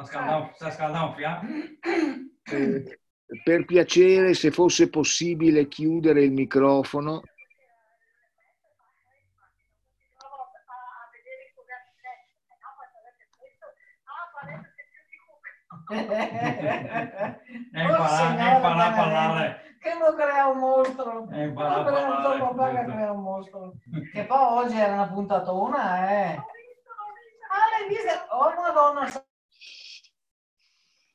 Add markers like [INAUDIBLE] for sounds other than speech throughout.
Sta scaldando, sta scaldando un fiato. [CLEARS THROAT] Eh, per piacere, se fosse possibile, chiudere il microfono. E impara, e impara a parlare. Che lo crea un mostro. E impara a parlare. papà che crea un mostro. [LAUGHS] Che poi oggi era una puntatona, eh. Ah, l'hai vista? Oh, madonna.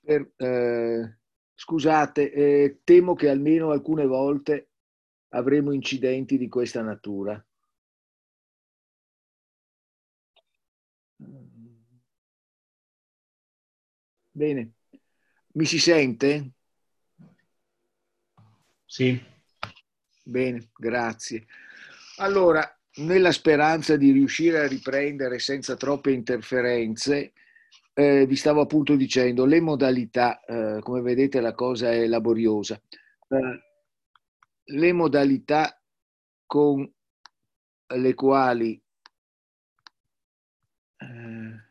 Per- eh, scusate, eh, temo che almeno alcune volte avremo incidenti di questa natura. Bene, mi si sente? Sì, Bene, grazie. Allora, nella speranza di riuscire a riprendere senza troppe interferenze, eh, vi stavo appunto dicendo, le modalità, eh, come vedete la cosa è laboriosa, Eh, le modalità con le quali eh,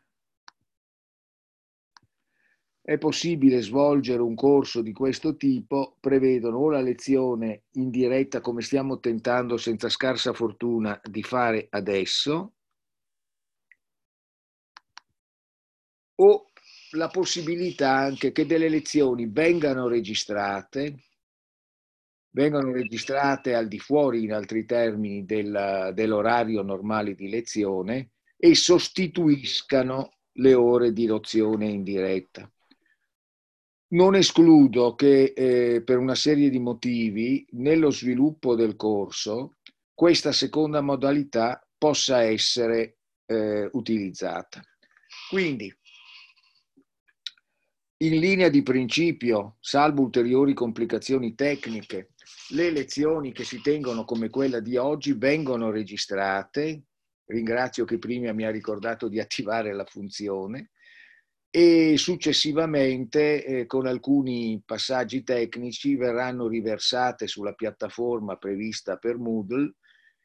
è possibile svolgere un corso di questo tipo prevedono o la lezione in diretta come stiamo tentando senza scarsa fortuna di fare adesso o la possibilità anche che delle lezioni vengano registrate vengono registrate al di fuori, in altri termini, del- dell'orario normale di lezione e sostituiscano le ore di lezione in diretta. Non escludo che eh, per una serie di motivi nello sviluppo del corso questa seconda modalità possa essere eh, utilizzata. Quindi, in linea di principio, salvo ulteriori complicazioni tecniche, le lezioni che si tengono come quella di oggi vengono registrate. Ringrazio che prima mi ha ricordato di attivare la funzione e successivamente eh, con alcuni passaggi tecnici verranno riversate sulla piattaforma prevista per Moodle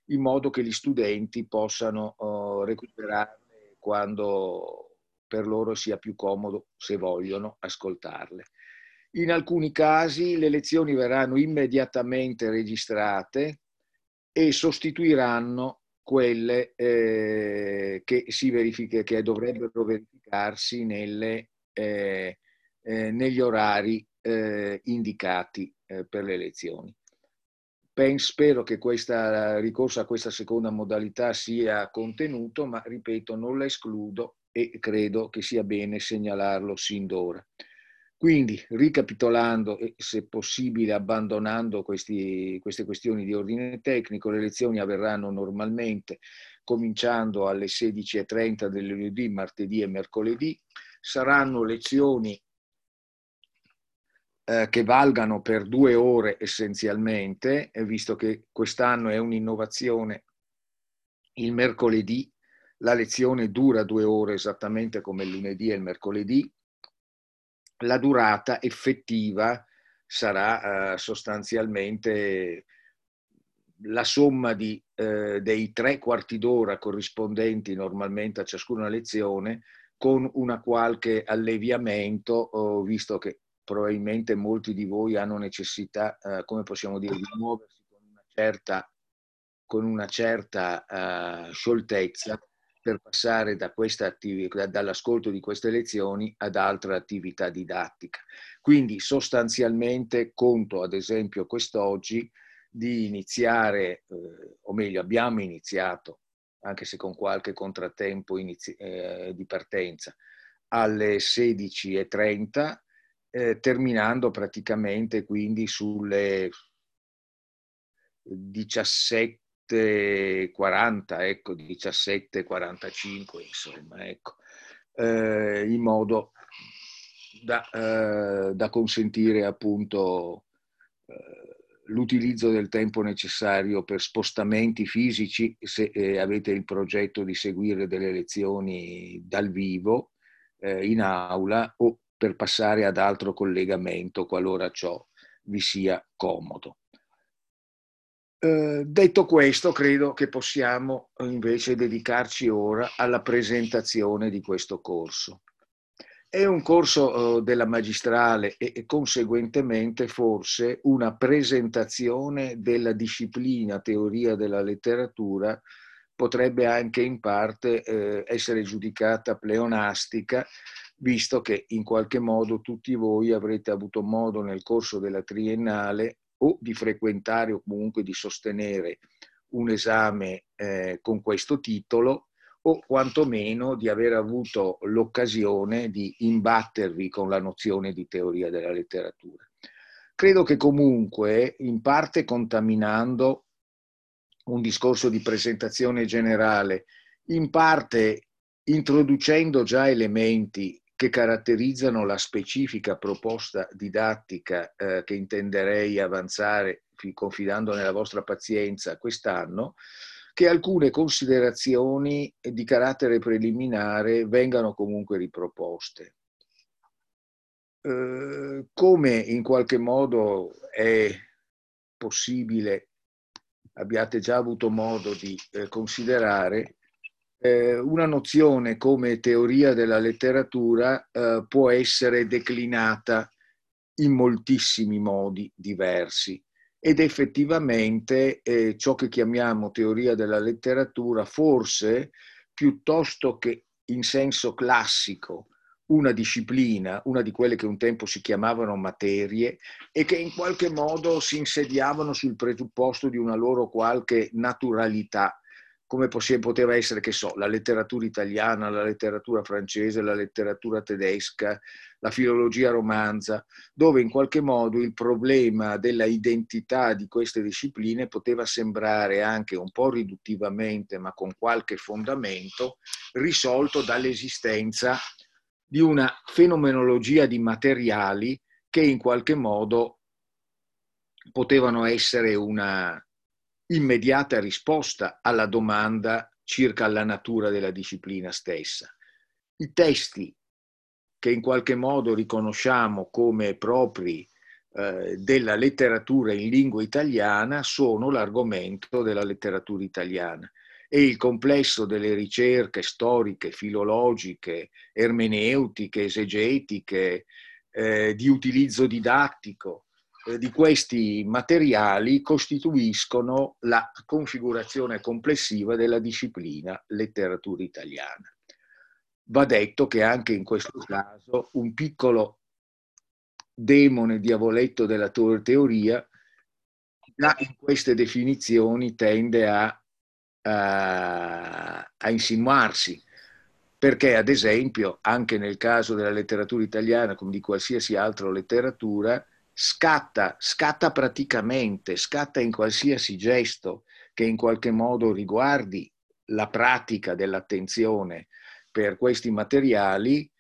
in modo che gli studenti possano oh, recuperarle quando per loro sia più comodo, se vogliono, ascoltarle. In alcuni casi le lezioni verranno immediatamente registrate e sostituiranno quelle eh, che, verifica, che dovrebbero verificarsi nelle, eh, eh, negli orari eh, indicati eh, per le lezioni. Pen- spero che questo ricorso a questa seconda modalità sia contenuto, ma ripeto, non la escludo e credo che sia bene segnalarlo sin d'ora. Quindi, ricapitolando e se possibile abbandonando questi, queste questioni di ordine tecnico, le lezioni avverranno normalmente cominciando alle 16.30 del lunedì, martedì e mercoledì. Saranno lezioni eh, che valgano per due ore essenzialmente, eh, visto che quest'anno è un'innovazione. Il mercoledì la lezione dura due ore esattamente come il lunedì e il mercoledì. La durata effettiva sarà eh, sostanzialmente la somma di, eh, dei tre quarti d'ora corrispondenti normalmente a ciascuna lezione con una qualche alleviamento, visto che probabilmente molti di voi hanno necessità, eh, come possiamo dire, di muoversi con una certa, con una certa uh, scioltezza per passare da attività, dall'ascolto di queste lezioni ad altra attività didattica. Quindi sostanzialmente conto, ad esempio, quest'oggi di iniziare, eh, o meglio, abbiamo iniziato, anche se con qualche contrattempo inizi- eh, di partenza, alle 16.30, eh, terminando praticamente quindi sulle 17 17.40, ecco, 17.45, insomma, ecco, eh, in modo da, eh, da consentire appunto eh, l'utilizzo del tempo necessario per spostamenti fisici se eh, avete il progetto di seguire delle lezioni dal vivo eh, in aula o per passare ad altro collegamento qualora ciò vi sia comodo. Eh, detto questo, credo che possiamo invece dedicarci ora alla presentazione di questo corso. È un corso eh, della magistrale e conseguentemente forse una presentazione della disciplina teoria della letteratura potrebbe anche in parte eh, essere giudicata pleonastica, visto che in qualche modo tutti voi avrete avuto modo nel corso della triennale o di frequentare o comunque di sostenere un esame eh, con questo titolo o quantomeno di aver avuto l'occasione di imbattervi con la nozione di teoria della letteratura. Credo che comunque, in parte contaminando un discorso di presentazione generale, in parte introducendo già elementi che caratterizzano la specifica proposta didattica eh, che intenderei avanzare confidando nella vostra pazienza quest'anno, che alcune considerazioni di carattere preliminare vengano comunque riproposte. Eh, come in qualche modo è possibile abbiate già avuto modo di eh, considerare, eh, una nozione come teoria della letteratura eh, può essere declinata in moltissimi modi diversi. Ed effettivamente eh, ciò che chiamiamo teoria della letteratura forse piuttosto che in senso classico una disciplina, una di quelle che un tempo si chiamavano materie e che in qualche modo si insediavano sul presupposto di una loro qualche naturalità, come poteva essere, che so, la letteratura italiana, la letteratura francese, la letteratura tedesca, la filologia romanza, dove in qualche modo il problema della identità di queste discipline poteva sembrare anche un po' riduttivamente, ma con qualche fondamento, risolto dall'esistenza di una fenomenologia di materiali che in qualche modo potevano essere una immediata risposta alla domanda circa la natura della disciplina stessa. I testi che in qualche modo riconosciamo come propri eh, della letteratura in lingua italiana sono l'argomento della letteratura italiana e il complesso delle ricerche storiche, filologiche, ermeneutiche, esegetiche, eh, di utilizzo didattico di questi materiali costituiscono la configurazione complessiva della disciplina letteratura italiana. Va detto che anche in questo caso un piccolo demone diavoletto della teoria già in queste definizioni tende a a, a insinuarsi, perché ad esempio anche nel caso della letteratura italiana, come di qualsiasi altra letteratura, scatta, scatta praticamente, scatta in qualsiasi gesto che in qualche modo riguardi la pratica dell'attenzione per questi materiali,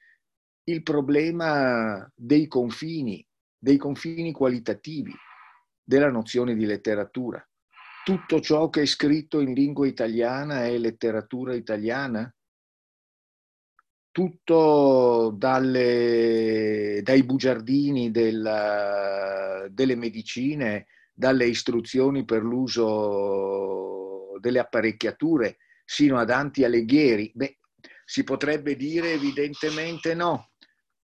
il problema dei confini, dei confini qualitativi della nozione di letteratura tutto ciò che è scritto in lingua italiana è letteratura italiana? Tutto dalle, dai bugiardini della, delle medicine, dalle istruzioni per l'uso delle apparecchiature, sino ad Anti Alighieri? Beh, si potrebbe dire evidentemente no,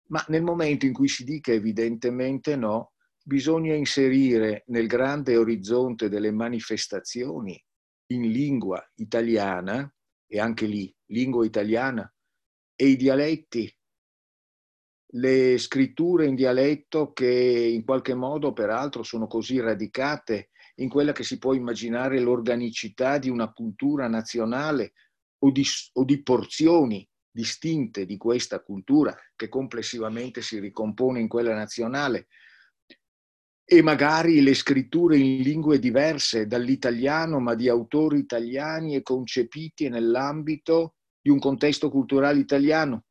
ma nel momento in cui si dica evidentemente no, bisogna inserire nel grande orizzonte delle manifestazioni in lingua italiana, e anche lì lingua italiana, e i dialetti, le scritture in dialetto che in qualche modo peraltro sono così radicate in quella che si può immaginare l'organicità di una cultura nazionale o di, o di porzioni distinte di questa cultura che complessivamente si ricompone in quella nazionale, e magari le scritture in lingue diverse dall'italiano, ma di autori italiani e concepiti nell'ambito di un contesto culturale italiano,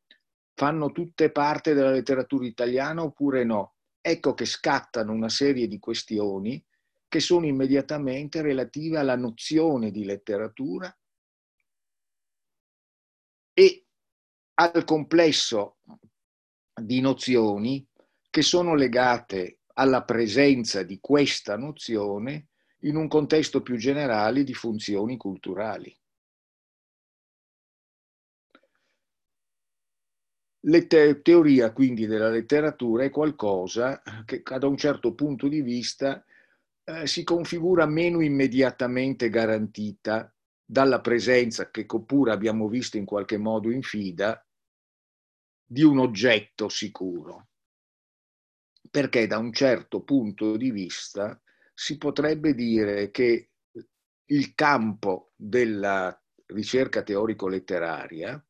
fanno tutte parte della letteratura italiana oppure no? Ecco che scattano una serie di questioni che sono immediatamente relative alla nozione di letteratura e al complesso di nozioni che sono legate alla presenza di questa nozione in un contesto più generale di funzioni culturali. La te- teoria quindi della letteratura è qualcosa che da un certo punto di vista eh, si configura meno immediatamente garantita dalla presenza, che pure abbiamo visto in qualche modo in fida, di un oggetto sicuro. Perché da un certo punto di vista si potrebbe dire che il campo della ricerca teorico-letteraria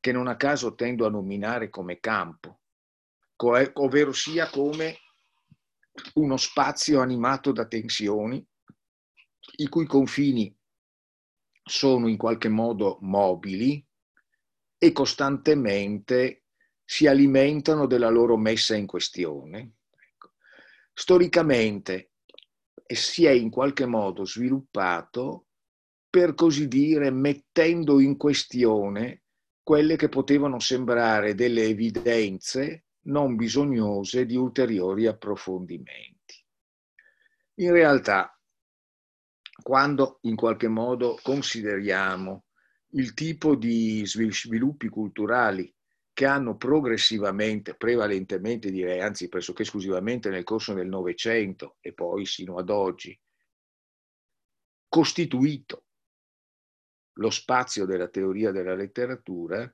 che non a caso tendo a nominare come campo, ovvero sia come uno spazio animato da tensioni, i cui confini sono in qualche modo mobili e costantemente si alimentano della loro messa in questione. Ecco. Storicamente si è in qualche modo sviluppato, per così dire, mettendo in questione quelle che potevano sembrare delle evidenze non bisognose di ulteriori approfondimenti. In realtà, quando in qualche modo consideriamo il tipo di sviluppi culturali che hanno progressivamente, prevalentemente direi, anzi pressoché esclusivamente nel corso del Novecento e poi sino ad oggi, costituito lo spazio della teoria della letteratura,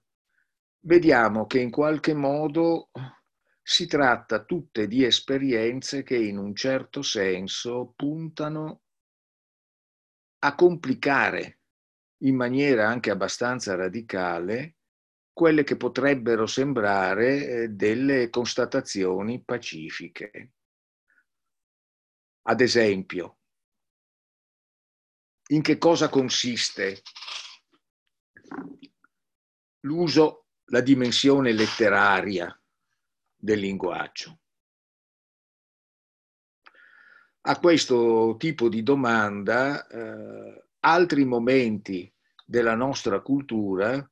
vediamo che in qualche modo si tratta tutte di esperienze che in un certo senso puntano a complicare in maniera anche abbastanza radicale quelle che potrebbero sembrare eh, delle constatazioni pacifiche. Ad esempio, in che cosa consiste l'uso, la dimensione letteraria del linguaggio. A questo tipo di domanda eh, altri momenti della nostra cultura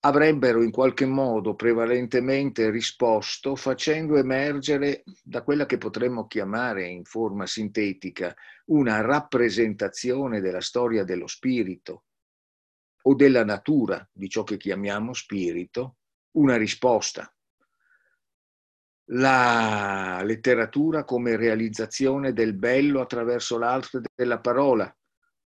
avrebbero in qualche modo prevalentemente risposto facendo emergere da quella che potremmo chiamare in forma sintetica una rappresentazione della storia dello spirito o della natura di ciò che chiamiamo spirito, una risposta. La letteratura come realizzazione del bello attraverso l'arte della parola,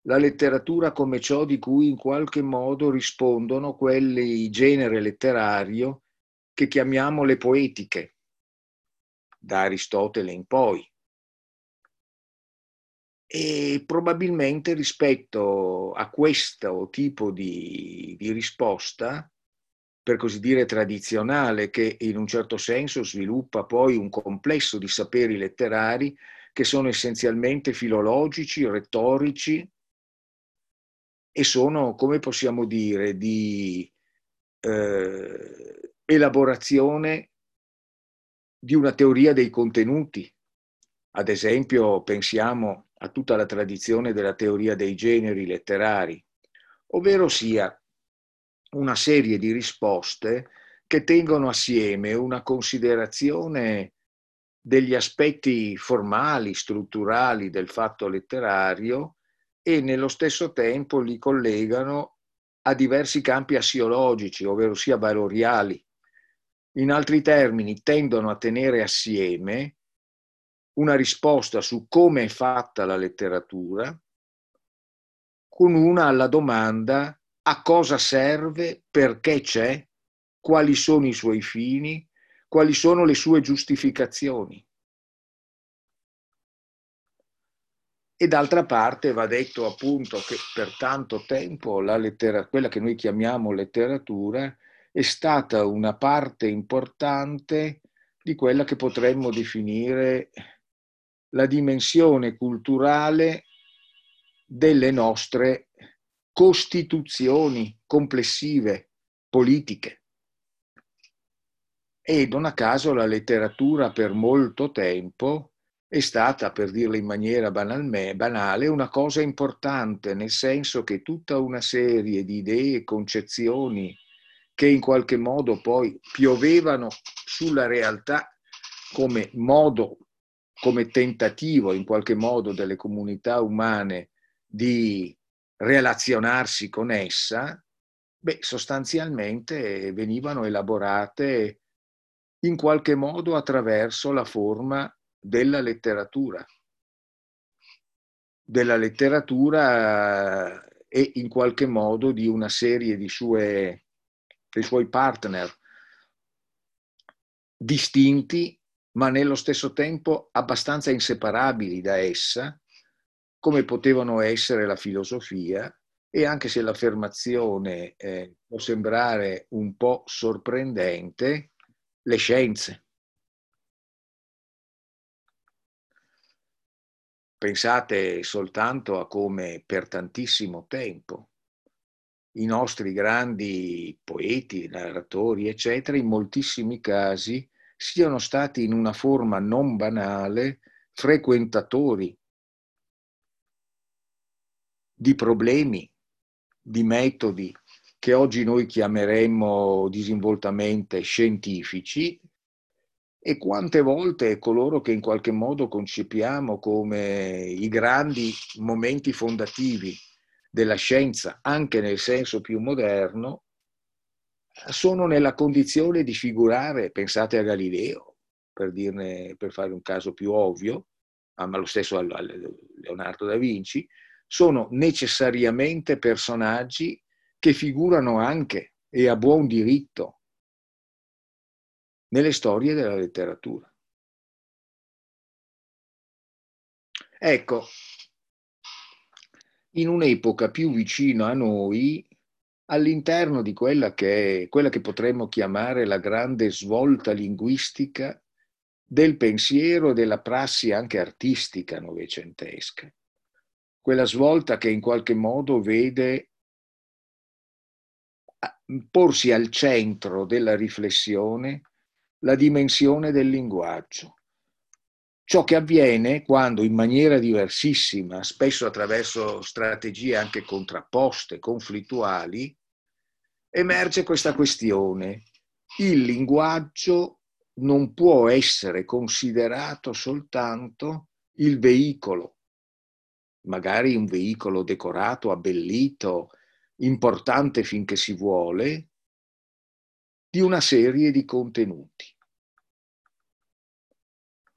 la letteratura come ciò di cui in qualche modo rispondono quelli genere letterario che chiamiamo le poetiche, da Aristotele in poi. E probabilmente rispetto a questo tipo di, di risposta, per così dire tradizionale, che in un certo senso sviluppa poi un complesso di saperi letterari che sono essenzialmente filologici, retorici, e sono, come possiamo dire, di eh, elaborazione di una teoria dei contenuti. Ad esempio, pensiamo a tutta la tradizione della teoria dei generi letterari, ovvero sia una serie di risposte che tengono assieme una considerazione degli aspetti formali, strutturali del fatto letterario e nello stesso tempo li collegano a diversi campi assiologici, ovvero sia valoriali. In altri termini, tendono a tenere assieme una risposta su come è fatta la letteratura con una alla domanda a cosa serve, perché c'è, quali sono i suoi fini, quali sono le sue giustificazioni. E d'altra parte va detto appunto che per tanto tempo lettera, quella che noi chiamiamo letteratura è stata una parte importante di quella che potremmo definire la dimensione culturale delle nostre costituzioni complessive politiche. E non a caso la letteratura per molto tempo è stata, per dirla in maniera banale, una cosa importante, nel senso che tutta una serie di idee e concezioni che in qualche modo poi piovevano sulla realtà come modo, come tentativo in qualche modo delle comunità umane di relazionarsi con essa, beh, sostanzialmente venivano elaborate in qualche modo attraverso la forma della letteratura. Della letteratura eh, e in qualche modo di una serie di sue, dei suoi partner distinti, ma nello stesso tempo abbastanza inseparabili da essa, come potevano essere la filosofia e anche se l'affermazione eh, può sembrare un po' sorprendente, le scienze. Pensate soltanto a come per tantissimo tempo i nostri grandi poeti, narratori, eccetera, in moltissimi casi siano stati in una forma non banale frequentatori di problemi, di metodi che oggi noi chiameremmo disinvoltamente scientifici e quante volte coloro che in qualche modo concepiamo come i grandi momenti fondativi della scienza, anche nel senso più moderno, sono nella condizione di figurare, pensate a Galileo, per, dirne, per fare un caso più ovvio, ah, ma lo stesso a Leonardo da Vinci, sono necessariamente personaggi che figurano anche e a buon diritto nelle storie della letteratura. Ecco, in un'epoca più vicina a noi, all'interno di quella che, quella che potremmo chiamare la grande svolta linguistica del pensiero e della prassi anche artistica novecentesca quella svolta che in qualche modo vede porsi al centro della riflessione la dimensione del linguaggio. Ciò che avviene quando in maniera diversissima, spesso attraverso strategie anche contrapposte, conflittuali, emerge questa questione. Il linguaggio non può essere considerato soltanto il veicolo magari un veicolo decorato, abbellito, importante finché si vuole, di una serie di contenuti.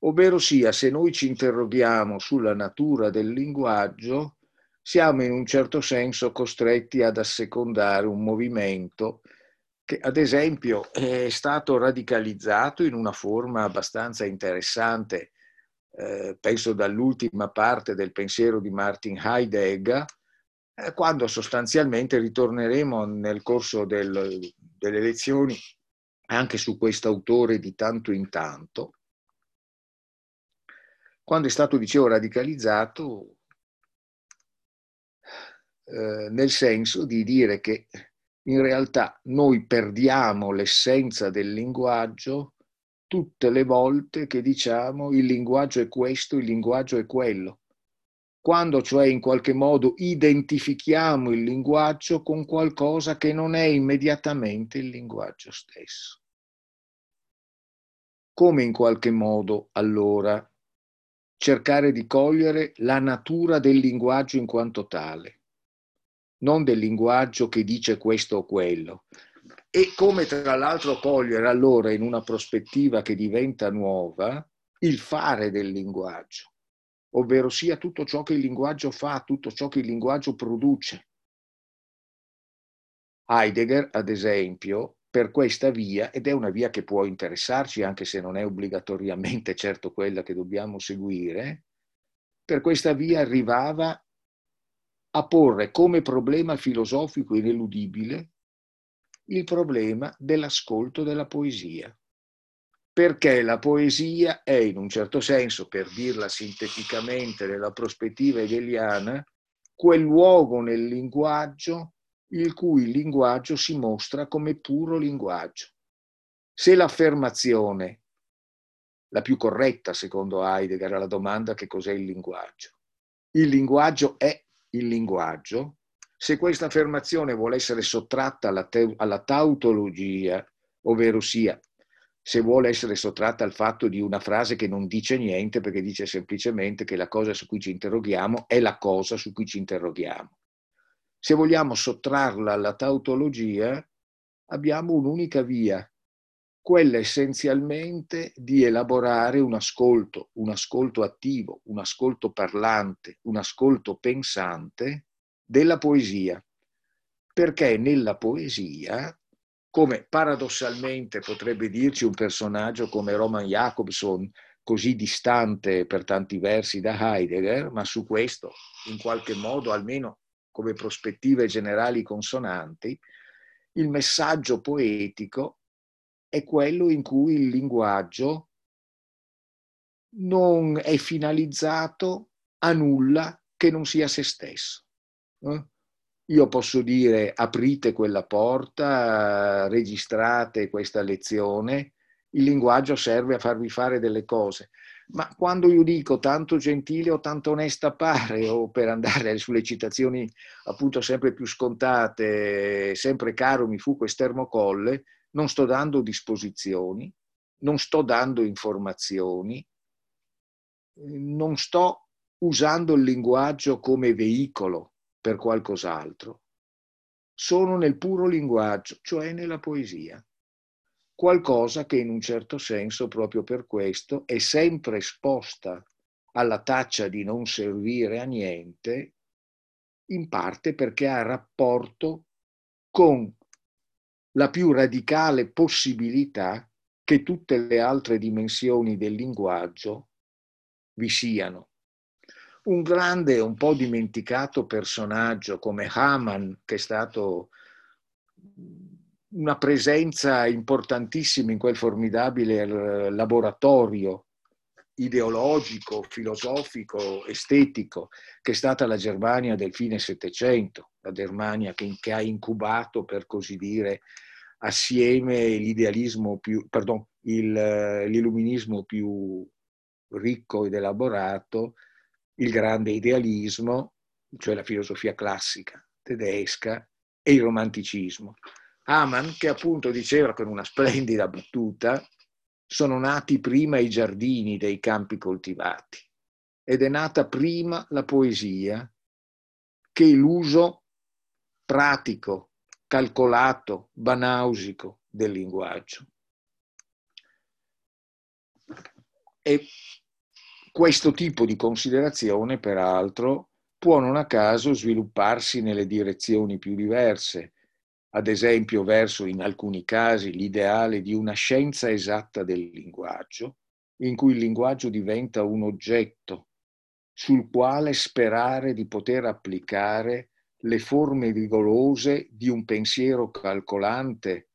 Ovvero sia, se noi ci interroghiamo sulla natura del linguaggio, siamo in un certo senso costretti ad assecondare un movimento che ad esempio è stato radicalizzato in una forma abbastanza interessante eh, penso dall'ultima parte del pensiero di Martin Heidegger, eh, quando sostanzialmente ritorneremo nel corso del, delle lezioni anche su questo autore di tanto in tanto, quando è stato, dicevo, radicalizzato eh, nel senso di dire che in realtà noi perdiamo l'essenza del linguaggio tutte le volte che diciamo il linguaggio è questo, il linguaggio è quello. Quando cioè in qualche modo identifichiamo il linguaggio con qualcosa che non è immediatamente il linguaggio stesso. Come in qualche modo allora cercare di cogliere la natura del linguaggio in quanto tale, non del linguaggio che dice questo o quello, e come tra l'altro cogliere allora in una prospettiva che diventa nuova il fare del linguaggio, ovvero sia tutto ciò che il linguaggio fa, tutto ciò che il linguaggio produce. Heidegger, ad esempio, per questa via, ed è una via che può interessarci anche se non è obbligatoriamente [LAUGHS] certo quella che dobbiamo seguire, per questa via arrivava a porre come problema filosofico ineludibile il problema dell'ascolto della poesia. Perché la poesia è, in un certo senso, per dirla sinteticamente nella prospettiva hegeliana, quel luogo nel linguaggio il cui linguaggio si mostra come puro linguaggio. Se l'affermazione, la più corretta secondo Heidegger, alla domanda che cos'è il linguaggio, il linguaggio è il linguaggio, se questa affermazione vuole essere sottratta alla, te- alla tautologia, ovvero sia se vuole essere sottratta al fatto di una frase che non dice niente perché dice semplicemente che la cosa su cui ci interroghiamo è la cosa su cui ci interroghiamo. Se vogliamo sottrarla alla tautologia, abbiamo un'unica via, quella essenzialmente di elaborare un ascolto, un ascolto attivo, un ascolto parlante, un ascolto pensante della poesia. Perché nella poesia, come paradossalmente potrebbe dirci un personaggio come Roman Jacobson, così distante per tanti versi da Heidegger, ma su questo in qualche modo, almeno come prospettive generali consonanti, il messaggio poetico è quello in cui il linguaggio non è finalizzato a nulla che non sia se stesso. Eh? Io posso dire aprite quella porta, registrate questa lezione, il linguaggio serve a farvi fare delle cose, ma quando io dico tanto gentile o tanto onesta pare, o per andare [LAUGHS] sulle citazioni appunto sempre più scontate, sempre caro mi fu quest'ermocolle, non sto dando disposizioni, non sto dando informazioni, non sto usando il linguaggio come veicolo per qualcos'altro. Sono nel puro linguaggio, cioè nella poesia. Qualcosa che in un certo senso, proprio per questo, è sempre esposta alla taccia di non servire a niente, in parte perché ha rapporto con la più radicale possibilità che tutte le altre dimensioni del linguaggio vi siano. Un grande, un po' dimenticato personaggio come Hamann, che è stato una presenza importantissima in quel formidabile laboratorio ideologico, filosofico, estetico, che è stata la Germania del fine Settecento, la Germania che, che ha incubato, per così dire, assieme l'idealismo più, pardon, il, l'illuminismo più ricco ed elaborato, il grande idealismo, cioè la filosofia classica tedesca, e il romanticismo. Hamann, che appunto diceva con una splendida battuta, sono nati prima i giardini dei campi coltivati ed è nata prima la poesia che l'uso pratico calcolato, banausico del linguaggio. E questo tipo di considerazione, peraltro, può non a caso svilupparsi nelle direzioni più diverse, ad esempio verso, in alcuni casi, l'ideale di una scienza esatta del linguaggio, in cui il linguaggio diventa un oggetto sul quale sperare di poter applicare le forme rigorose di un pensiero calcolante,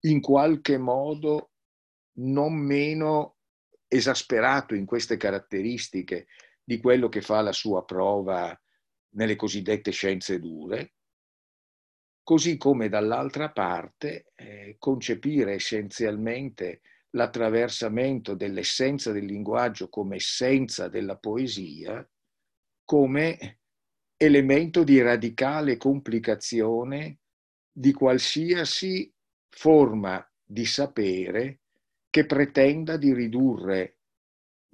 in qualche modo non meno esasperato in queste caratteristiche di quello che fa la sua prova nelle cosiddette scienze dure, così come dall'altra parte eh, concepire essenzialmente l'attraversamento dell'essenza del linguaggio come essenza della poesia, come elemento di radicale complicazione di qualsiasi forma di sapere che pretenda di ridurre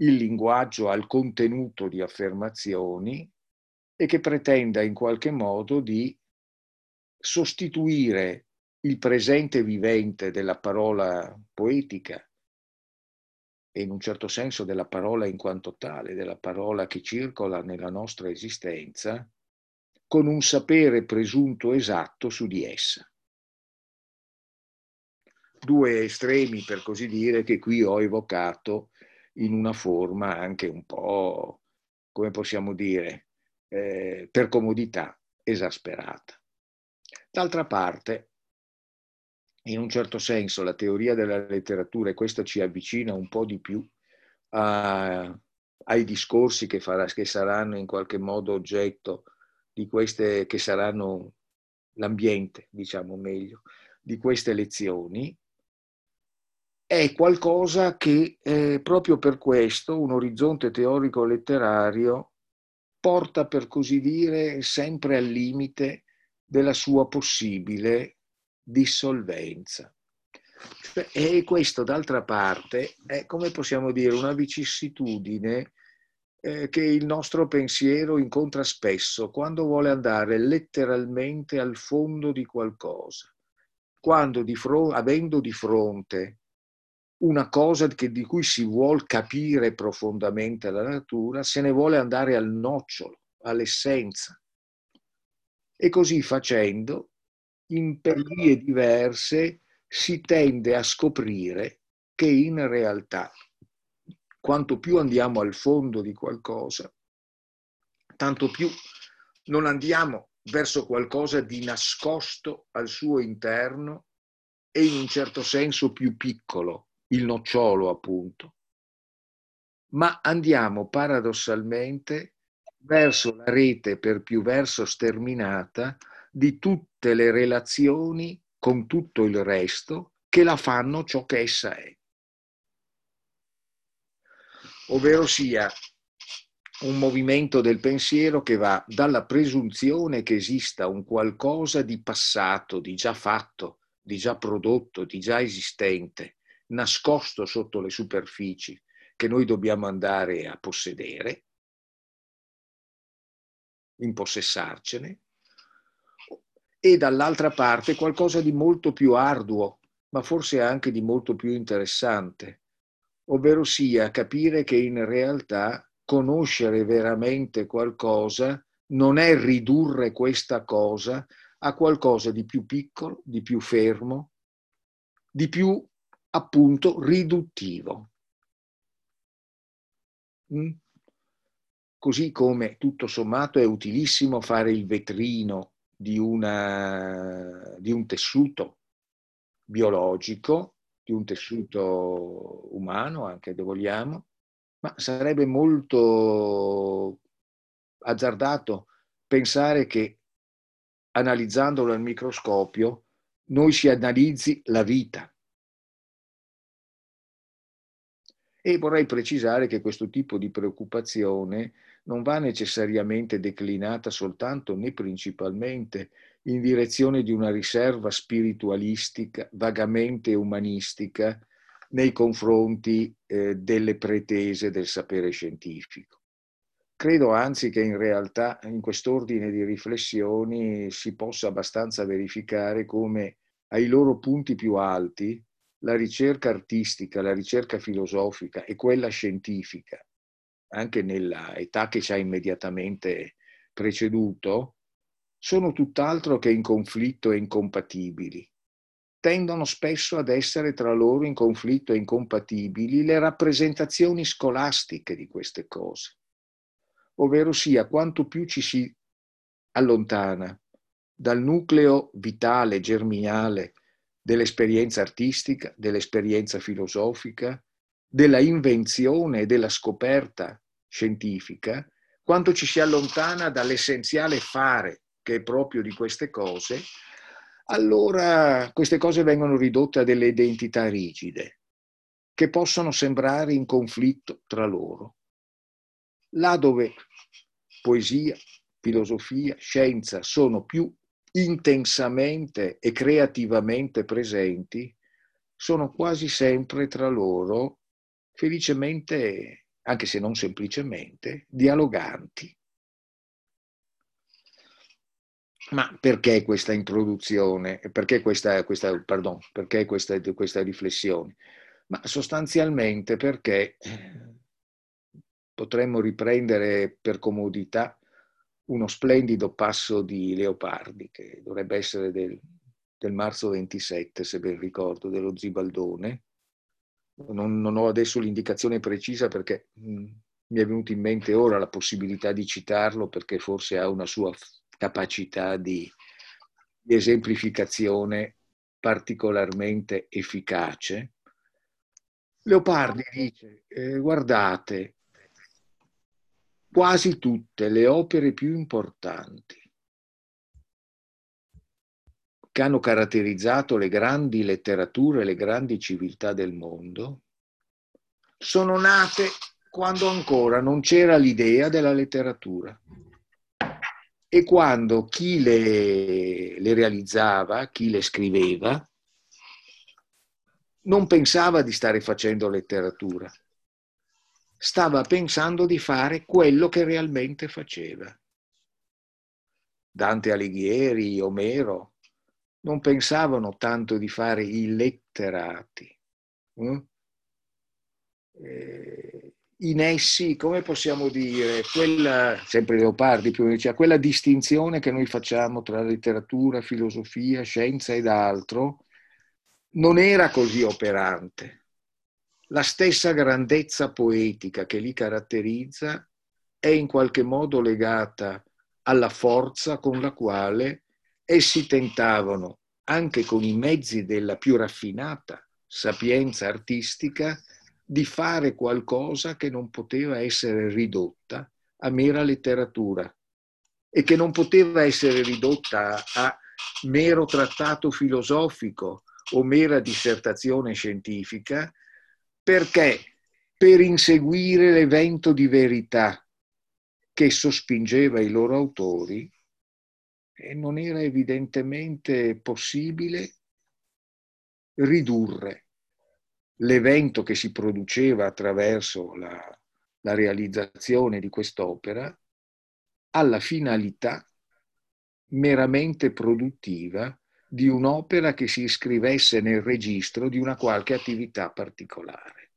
il linguaggio al contenuto di affermazioni e che pretenda in qualche modo di sostituire il presente vivente della parola poetica e in un certo senso della parola in quanto tale, della parola che circola nella nostra esistenza, con un sapere presunto esatto su di essa. Due estremi, per così dire, che qui ho evocato in una forma anche un po', come possiamo dire, eh, per comodità, esasperata. D'altra parte, in un certo senso, la teoria della letteratura, e questo ci avvicina un po' di più a, ai discorsi che, farà, che saranno in qualche modo oggetto di queste che saranno l'ambiente, diciamo meglio, di queste lezioni, è qualcosa che eh, proprio per questo un orizzonte teorico letterario porta, per così dire, sempre al limite della sua possibile dissolvenza. E questo, d'altra parte, è, come possiamo dire, una vicissitudine eh, che il nostro pensiero incontra spesso quando vuole andare letteralmente al fondo di qualcosa, quando di fronte, avendo di fronte una cosa che, di cui si vuole capire profondamente la natura, se ne vuole andare al nocciolo, all'essenza. E così facendo, in vie diverse, si tende a scoprire che in realtà, quanto più andiamo al fondo di qualcosa, tanto più non andiamo verso qualcosa di nascosto al suo interno e in un certo senso più piccolo, il nocciolo appunto, ma andiamo paradossalmente verso la rete per più verso sterminata di tutte le relazioni con tutto il resto che la fanno ciò che essa è. Ovvero sia un movimento del pensiero che va dalla presunzione che esista un qualcosa di passato, di già fatto, di già prodotto, di già esistente, nascosto sotto le superfici, che noi dobbiamo andare a possedere, impossessarcene, e dall'altra parte qualcosa di molto più arduo, ma forse anche di molto più interessante, ovvero sia capire che in realtà conoscere veramente qualcosa non è ridurre questa cosa a qualcosa di più piccolo, di più fermo, di più appunto riduttivo. Mm? Così come tutto sommato è utilissimo fare il vetrino di, una, di un tessuto biologico, di un tessuto umano, anche se vogliamo, ma sarebbe molto azzardato pensare che analizzandolo al microscopio noi si analizzi la vita. E vorrei precisare che questo tipo di preoccupazione non va necessariamente declinata soltanto né principalmente in direzione di una riserva spiritualistica, vagamente umanistica, nei confronti eh, delle pretese del sapere scientifico. Credo anzi che in realtà in quest'ordine di riflessioni si possa abbastanza verificare come ai loro punti più alti la ricerca artistica, la ricerca filosofica e quella scientifica, anche nella età che ci ha immediatamente preceduto, sono tutt'altro che in conflitto e incompatibili. Tendono spesso ad essere tra loro in conflitto e incompatibili le rappresentazioni scolastiche di queste cose, ovvero sia quanto più ci si allontana dal nucleo vitale, germinale dell'esperienza artistica, dell'esperienza filosofica, della invenzione e della scoperta scientifica, quanto ci si allontana dall'essenziale fare che è proprio di queste cose, allora queste cose vengono ridotte a delle identità rigide che possono sembrare in conflitto tra loro. Là dove poesia, filosofia, scienza sono più intensamente e creativamente presenti, sono quasi sempre tra loro felicemente, anche se non semplicemente, dialoganti. Ma perché questa introduzione? Perché questa, questa, pardon, perché questa, questa riflessione? Ma sostanzialmente perché potremmo riprendere per comodità uno splendido passo di Leopardi, che dovrebbe essere del, del marzo 27, se ben ricordo, dello Zibaldone. Non, non ho adesso l'indicazione precisa perché mh, mm, mi è venuta in mente ora la possibilità di citarlo perché forse ha una sua capacità di, di esemplificazione particolarmente efficace. Leopardi dice, eh, guardate, quasi tutte le opere più importanti che hanno caratterizzato le grandi letterature, le grandi civiltà del mondo, sono nate quando ancora non c'era l'idea della letteratura. E quando chi le, le realizzava, chi le scriveva, non pensava di stare facendo letteratura, stava pensando di fare quello che realmente faceva. Dante Alighieri, Omero, non pensavano tanto di fare i letterati, eh? in essi, come possiamo dire, quella, sempre Leopardi più diceva, quella distinzione che noi facciamo tra letteratura, filosofia, scienza ed altro, non era così operante. La stessa grandezza poetica che li caratterizza è in qualche modo legata alla forza con la quale essi tentavano, anche con i mezzi della più raffinata sapienza artistica, di fare qualcosa che non poteva essere ridotta a mera letteratura e che non poteva essere ridotta a mero trattato filosofico o mera dissertazione scientifica, perché? Per inseguire l'evento di verità che sospingeva i loro autori, eh, non era evidentemente possibile ridurre l'evento che si produceva attraverso la, la realizzazione di quest'opera alla finalità meramente produttiva di un'opera che si iscrivesse nel registro di una qualche attività particolare.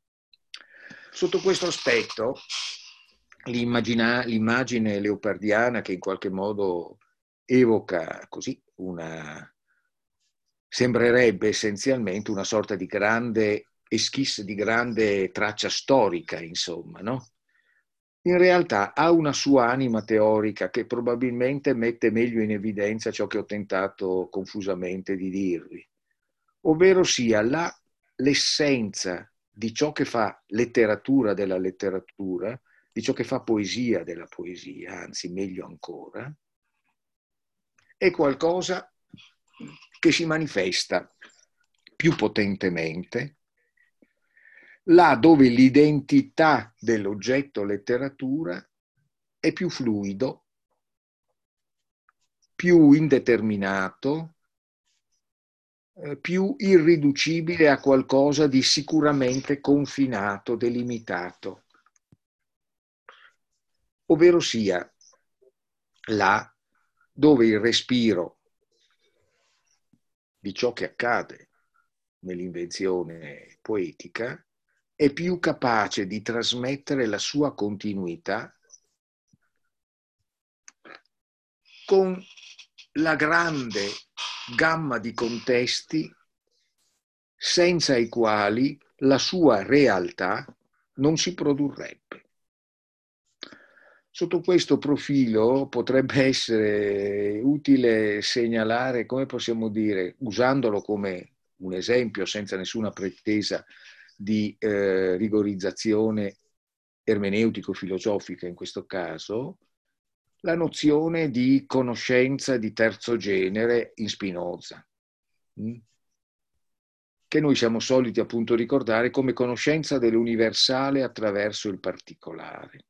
Sotto questo aspetto, l'immagine leopardiana che in qualche modo evoca così una sembrerebbe essenzialmente una sorta di grande esquisse di grande traccia storica, insomma, no? In realtà ha una sua anima teorica che probabilmente mette meglio in evidenza ciò che ho tentato confusamente di dirvi, ovvero sia la, l'essenza di ciò che fa letteratura della letteratura, di ciò che fa poesia della poesia, anzi meglio ancora, è qualcosa che si manifesta più potentemente là dove l'identità dell'oggetto letteratura è più fluido, più indeterminato, eh, più irriducibile a qualcosa di sicuramente confinato, delimitato. Ovvero sia là dove il respiro di ciò che accade nell'invenzione poetica è più capace di trasmettere la sua continuità con la grande gamma di contesti senza i quali la sua realtà non si produrrebbe. Sotto questo profilo potrebbe essere utile segnalare, come possiamo dire, usandolo come un esempio senza nessuna pretesa di eh, rigorizzazione ermeneutico-filosofica in questo caso, la nozione di conoscenza di terzo genere in Spinoza, mm? che noi siamo soliti appunto ricordare come conoscenza dell'universale attraverso il particolare.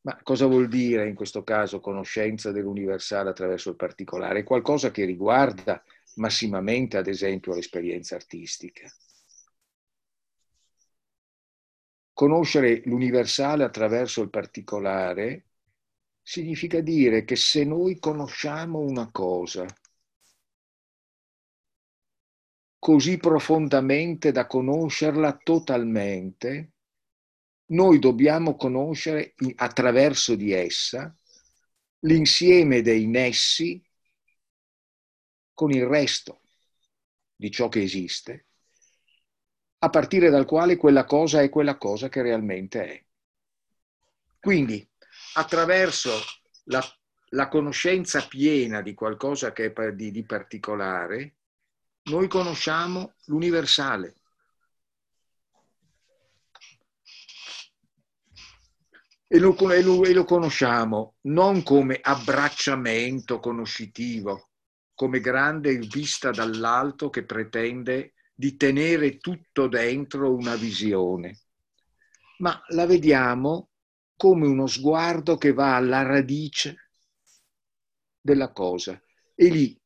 Ma cosa vuol dire in questo caso conoscenza dell'universale attraverso il particolare? È qualcosa che riguarda massimamente, ad esempio, l'esperienza artistica. Conoscere l'universale attraverso il particolare significa dire che se noi conosciamo una cosa così profondamente da conoscerla totalmente, noi dobbiamo conoscere attraverso di essa l'insieme dei nessi con il resto di ciò che esiste a partire dal quale quella cosa è quella cosa che realmente è. Quindi, attraverso la, la conoscenza piena di qualcosa che è di, di particolare, noi conosciamo l'universale. E lo, e, lo, e lo, conosciamo non come abbracciamento conoscitivo, come grande vista dall'alto che pretende di tenere tutto dentro una visione, ma la vediamo come uno sguardo che va alla radice della cosa. E lì,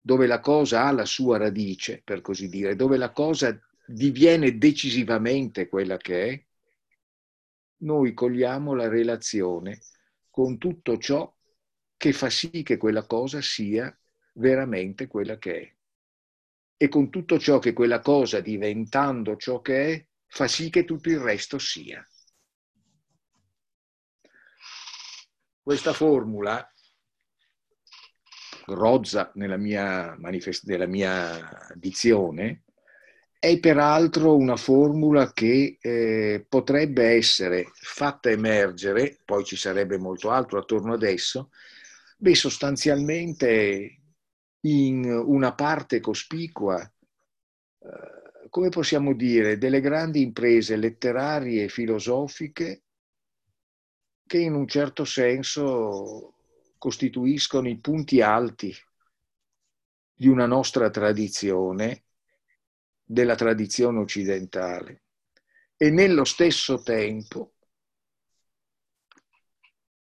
dove la cosa ha la sua radice, per così dire, dove la cosa diviene decisivamente quella che è, noi cogliamo la relazione con tutto ciò che fa sì che quella cosa sia veramente quella che è e con tutto ciò che quella cosa, diventando ciò che è, fa sì che tutto il resto sia. Questa formula rozza nella mia, manifest- nella mia dizione, è peraltro una formula che eh, potrebbe essere fatta emergere, poi ci sarebbe molto altro attorno adesso, beh, sostanzialmente in una parte cospicua, eh, come possiamo dire, delle grandi imprese letterarie e filosofiche che in un certo senso costituiscono i punti alti di una nostra tradizione della tradizione occidentale. E nello stesso tempo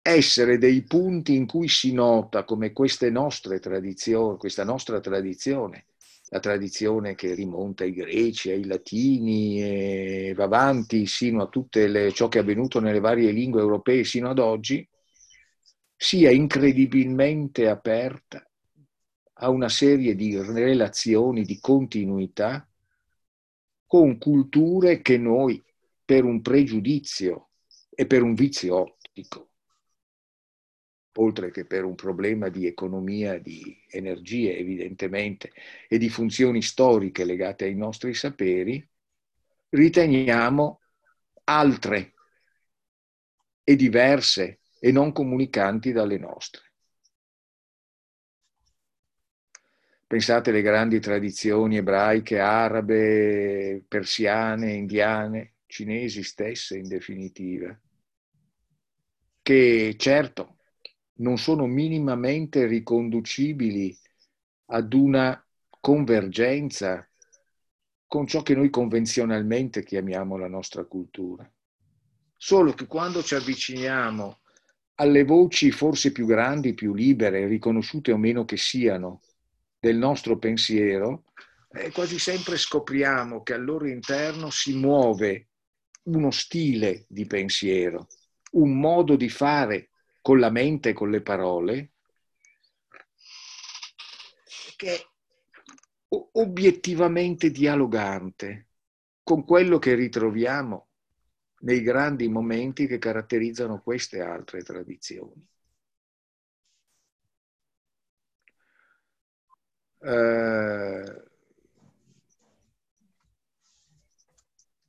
essere dei punti in cui si nota come queste nostre tradizioni, questa nostra tradizione, la tradizione che rimonta ai greci, ai latini e va avanti sino a tutto ciò che è avvenuto nelle varie lingue europee sino ad oggi, sia incredibilmente aperta a una serie di relazioni, di continuità con culture che noi, per un pregiudizio e per un vizio ottico, oltre che per un problema di economia, di energie evidentemente, e di funzioni storiche legate ai nostri saperi, riteniamo altre e diverse e non comunicanti dalle nostre. Pensate alle grandi tradizioni ebraiche, arabe, persiane, indiane, cinesi stesse in definitiva, che certo non sono minimamente riconducibili ad una convergenza con ciò che noi convenzionalmente chiamiamo la nostra cultura. Solo che quando ci avviciniamo alle voci forse più grandi, più libere, riconosciute o meno che siano, del nostro pensiero, eh, quasi sempre scopriamo che al loro interno si muove uno stile di pensiero, un modo di fare con la mente e con le parole che obiettivamente dialogante con quello che ritroviamo nei grandi momenti che caratterizzano queste altre tradizioni. Eh,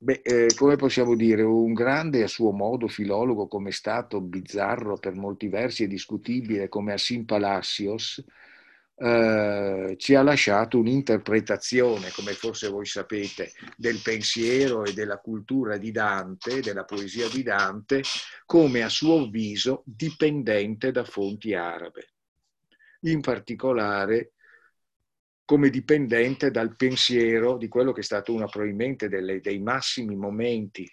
beh, eh, come possiamo dire, un grande a suo modo filologo come è stato bizzarro per molti versi e discutibile come Assim Palacios, eh, ci ha lasciato un'interpretazione, come forse voi sapete, del pensiero e della cultura di Dante, della poesia di Dante, come a suo avviso dipendente da fonti arabe. In particolare come dipendente dal pensiero di quello che è stato uno probabilmente delle, dei massimi momenti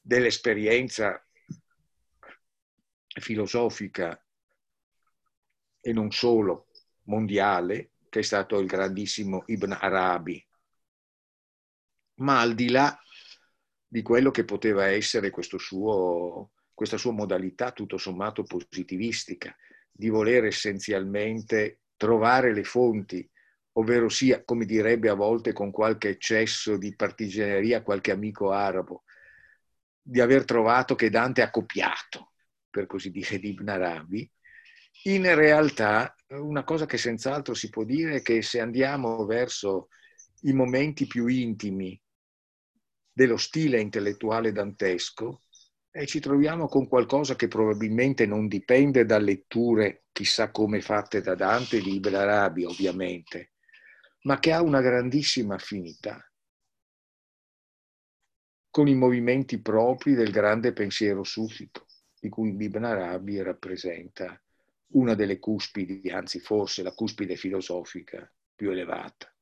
dell'esperienza filosofica e non solo mondiale, che è stato il grandissimo Ibn Arabi. Ma al di là di quello che poteva essere suo, questa sua modalità tutto sommato positivistica, di voler essenzialmente trovare le fonti ovvero sia, come direbbe a volte con qualche eccesso di partigianeria qualche amico arabo, di aver trovato che Dante ha copiato, per così dire, di Ibn Arabi, in realtà una cosa che senz'altro si può dire è che se andiamo verso i momenti più intimi dello stile intellettuale dantesco, eh, ci troviamo con qualcosa che probabilmente non dipende da letture chissà come fatte da Dante di Ibn Arabi, ovviamente, ma che ha una grandissima affinità con i movimenti propri del grande pensiero sufico, di cui Ibn Arabi rappresenta una delle cuspidi, anzi forse la cuspide filosofica più elevata.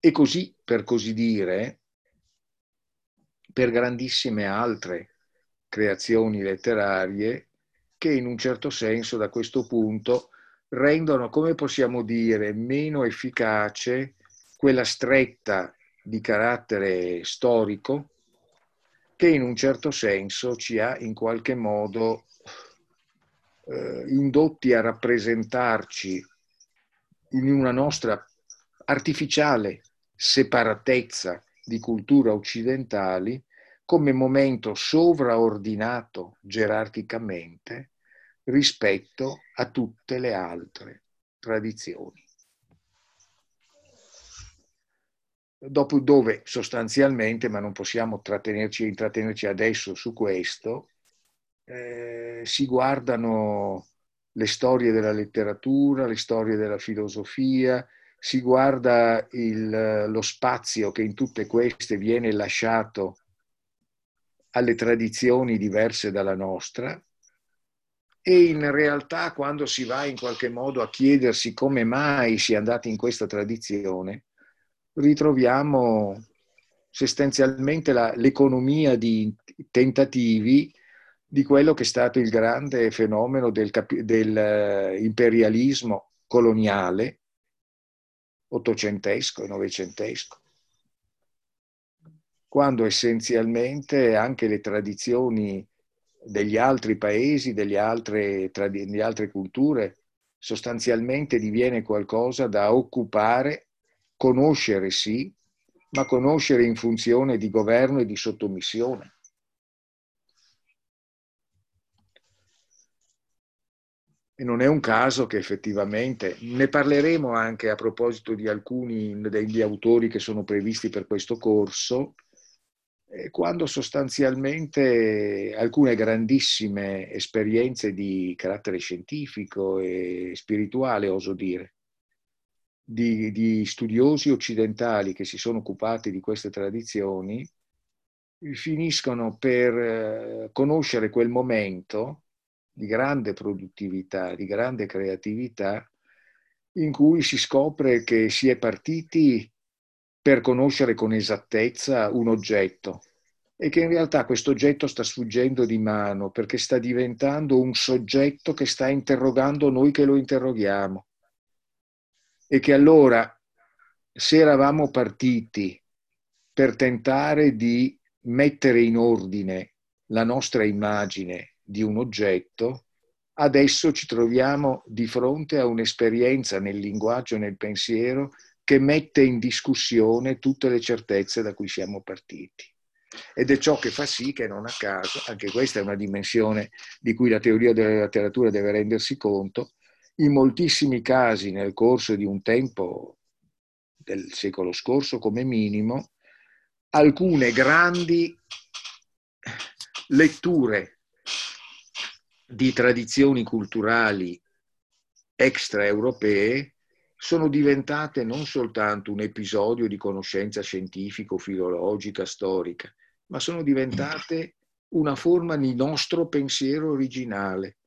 E così, per così dire, per grandissime altre creazioni letterarie che in un certo senso da questo punto rendono, come possiamo dire, meno efficace quella stretta di carattere storico che in un certo senso ci ha in qualche modo eh, indotti a rappresentarci in una nostra artificiale separatezza di cultura occidentali come momento sovraordinato gerarchicamente rispetto a tutte le altre tradizioni. Dopo dove sostanzialmente, ma non possiamo trattenerci, intrattenerci adesso su questo, eh, si guardano le storie della letteratura, le storie della filosofia, si guarda il, lo spazio che in tutte queste viene lasciato alle tradizioni diverse dalla nostra e in realtà quando si va in qualche modo a chiedersi come mai si è andati in questa tradizione, ritroviamo sostanzialmente la, l'economia di tentativi di quello che è stato il grande fenomeno del, del eh, coloniale ottocentesco e novecentesco, quando essenzialmente anche le tradizioni degli altri paesi, delle altre, delle altre culture, sostanzialmente diviene qualcosa da occupare, conoscere sì, ma conoscere in funzione di governo e di sottomissione. E non è un caso che effettivamente ne parleremo anche a proposito di alcuni degli autori che sono previsti per questo corso, quando sostanzialmente alcune grandissime esperienze di carattere scientifico e spirituale, oso dire, di, di studiosi occidentali che si sono occupati di queste tradizioni, finiscono per eh, conoscere quel momento di grande produttività, di grande creatività, in cui si scopre che si è partiti per conoscere con esattezza un oggetto e che in realtà questo oggetto sta sfuggendo di mano perché sta diventando un soggetto che sta interrogando noi che lo interroghiamo. E che allora, se eravamo partiti per tentare di mettere in ordine la nostra immagine di un oggetto, adesso ci troviamo di fronte a un'esperienza nel linguaggio e nel pensiero che mette in discussione tutte le certezze da cui siamo partiti. Ed è ciò che fa sì che non a caso, anche questa è una dimensione di cui la teoria della letteratura deve rendersi conto, in moltissimi casi nel corso di un tempo del secolo scorso come minimo, alcune grandi letture di tradizioni culturali extraeuropee sono diventate non soltanto un episodio di conoscenza scientifico-filologica, storica, ma sono diventate una forma di nostro pensiero originale,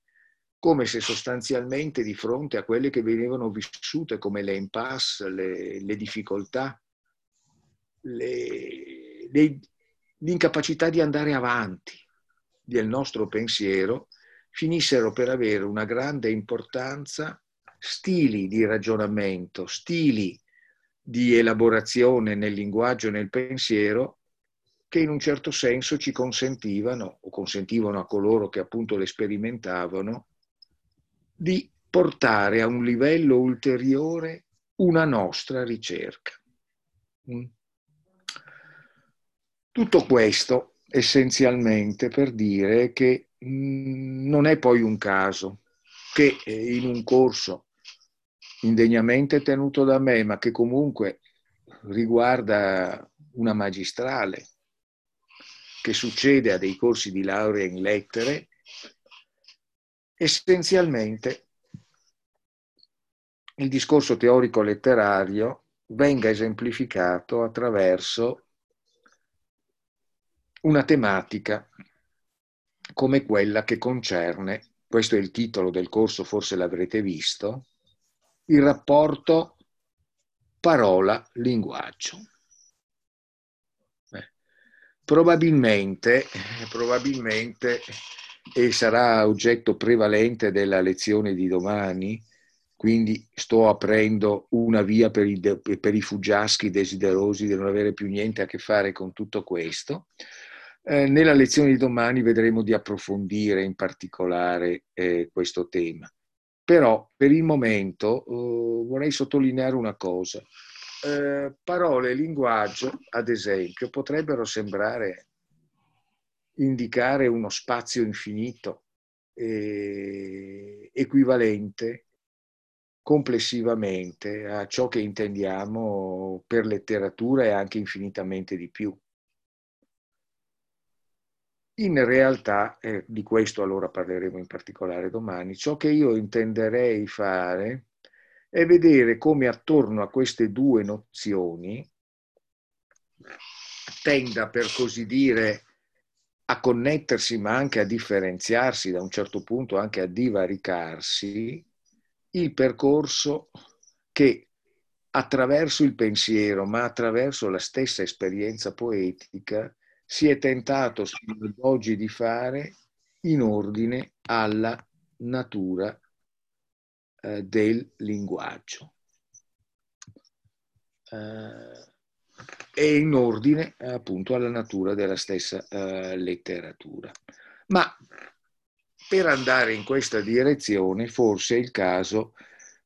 come se sostanzialmente di fronte a quelle che venivano vissute come le impasse, le, le difficoltà, le, le, l'incapacità di andare avanti del nostro pensiero, finissero per avere una grande importanza stili di ragionamento, stili di elaborazione nel linguaggio e nel pensiero che in un certo senso ci consentivano, o consentivano a coloro che appunto le sperimentavano, di portare a un livello ulteriore una nostra ricerca. Mm. Tutto questo essenzialmente per dire che Mm, non è poi un caso che eh, in un corso indegnamente tenuto da me, ma che comunque riguarda una magistrale, che succede a dei corsi di laurea in lettere, essenzialmente il discorso teorico letterario venga esemplificato attraverso una tematica come quella che concerne, questo è il titolo del corso, forse l'avrete visto, il rapporto parola-linguaggio. Eh, probabilmente, probabilmente, e sarà oggetto prevalente della lezione di domani, quindi sto aprendo una via per i, per i fuggiaschi desiderosi di non avere più niente a che fare con tutto questo. Eh, nella lezione di domani vedremo di approfondire in particolare eh, questo tema. Però per il momento eh, vorrei sottolineare una cosa. Eh, parole e linguaggio, ad esempio, potrebbero sembrare indicare uno spazio infinito eh, equivalente complessivamente a ciò che intendiamo per letteratura e anche infinitamente di più. In realtà, eh, di questo allora parleremo in particolare domani, ciò che io intenderei fare è vedere come attorno a queste due nozioni tenda, per così dire, a connettersi, ma anche a differenziarsi, da un certo punto anche a divaricarsi, il percorso che attraverso il pensiero, ma attraverso la stessa esperienza poetica, si è tentato oggi di fare in ordine alla natura eh, del linguaggio. Eh, e in ordine appunto alla natura della stessa eh, letteratura. Ma per andare in questa direzione forse è il caso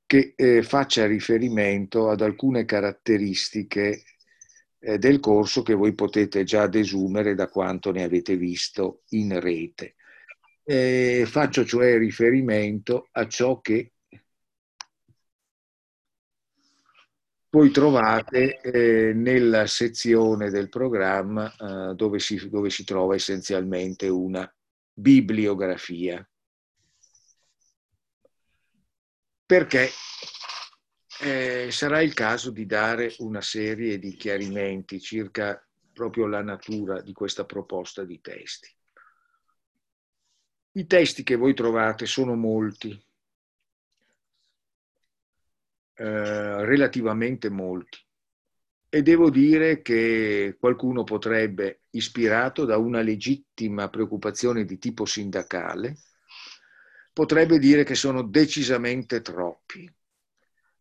che eh, faccia riferimento ad alcune caratteristiche del corso che voi potete già desumere da quanto ne avete visto in rete. Eh, faccio cioè riferimento a ciò che Poi trovate eh, nella sezione del programma eh, dove, si, dove si trova essenzialmente una bibliografia. Perché eh, sarà il caso di dare una serie di chiarimenti circa proprio la natura di questa proposta di testi. I testi che voi trovate sono molti, eh, relativamente molti. E devo dire che qualcuno potrebbe, ispirato da una legittima preoccupazione di tipo sindacale, potrebbe dire che sono decisamente troppi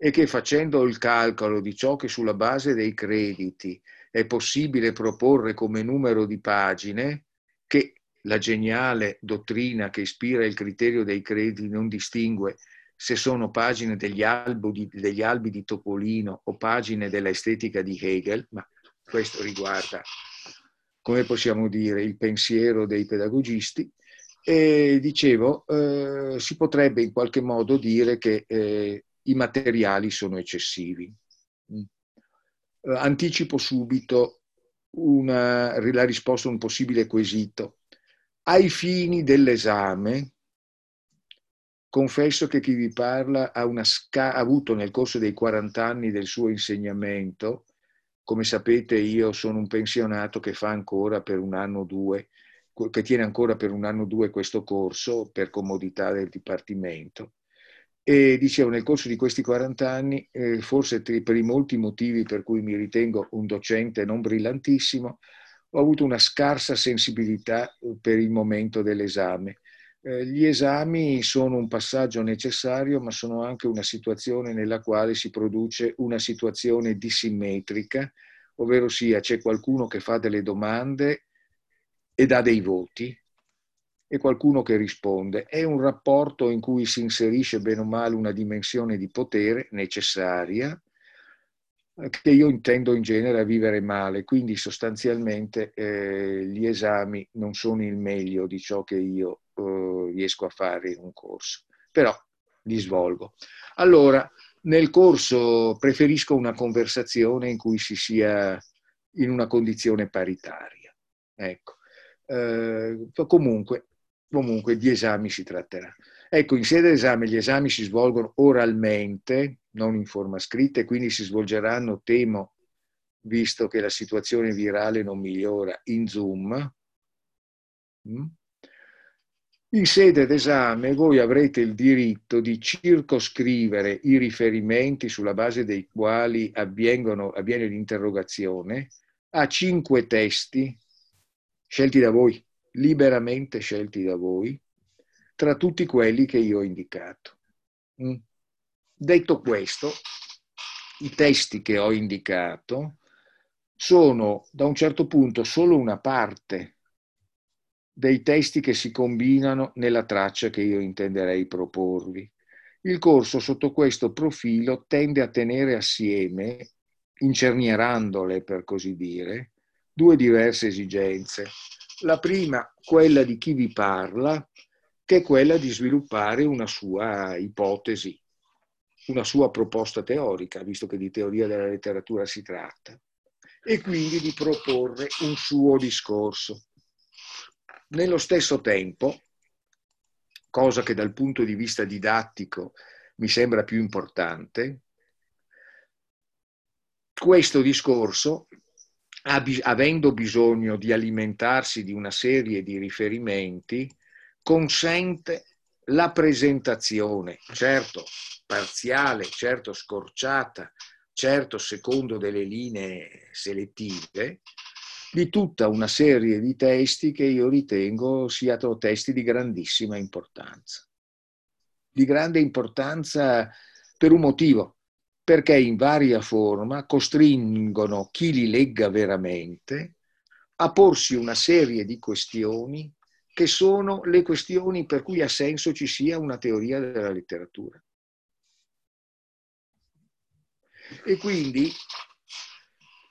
e che facendo il calcolo di ciò che sulla base dei crediti è possibile proporre come numero di pagine, che la geniale dottrina che ispira il criterio dei crediti non distingue se sono pagine degli albi, degli albi di Topolino o pagine dell'estetica di Hegel, ma questo riguarda, come possiamo dire, il pensiero dei pedagogisti. E dicevo, eh, si potrebbe in qualche modo dire che eh, i materiali sono eccessivi. Mm. Eh, anticipo subito una, la risposta a un possibile quesito. Ai fini dell'esame, Confesso che chi vi parla ha, sca- ha avuto nel corso dei 40 anni del suo insegnamento, come sapete io sono un pensionato che fa ancora per un anno o due, che tiene ancora per un anno o due questo corso per comodità del Dipartimento. E dicevo, nel corso di questi 40 anni, eh, forse per i molti motivi per cui mi ritengo un docente non brillantissimo, ho avuto una scarsa sensibilità per il momento dell'esame. Eh, gli esami sono un passaggio necessario, ma sono anche una situazione nella quale si produce una situazione dissimmetrica, ovvero sia c'è qualcuno che fa delle domande e dà dei voti e qualcuno che risponde. È un rapporto in cui si inserisce bene o male una dimensione di potere necessaria eh, che io intendo in genere a vivere male, quindi sostanzialmente eh, gli esami non sono il meglio di ciò che io eh, riesco a fare in un corso, però li svolgo. Allora, nel corso preferisco una conversazione in cui si sia in una condizione paritaria. Ecco. Eh, comunque, comunque di esami si tratterà. Ecco, in sede d'esame gli esami si svolgono oralmente, non in forma scritta, e quindi si svolgeranno, temo, visto che la situazione virale non migliora, in Zoom. Mm? In sede d'esame voi avrete il diritto di circoscrivere i riferimenti sulla base dei quali avviene l'interrogazione a cinque testi scelti da voi, liberamente scelti da voi, tra tutti quelli che io ho indicato. Mm. Detto questo, i testi che ho indicato sono da un certo punto solo una parte dei testi che si combinano nella traccia che io intenderei proporvi. Il corso sotto questo profilo tende a tenere assieme, incernierandole per così dire, due diverse esigenze. La prima, quella di chi vi parla, che è quella di sviluppare una sua ipotesi, una sua proposta teorica, visto che di teoria della letteratura si tratta, e quindi di proporre un suo discorso. Nello stesso tempo, cosa che dal punto di vista didattico mi sembra più importante, questo discorso, avendo bisogno di alimentarsi di una serie di riferimenti, consente la presentazione, certo parziale, certo scorciata, certo secondo delle linee selettive, di tutta una serie di testi che io ritengo siano testi di grandissima importanza. Di grande importanza per un motivo, perché in varia forma costringono chi li legga veramente a porsi una serie di questioni che sono le questioni per cui ha senso ci sia una teoria della letteratura. E quindi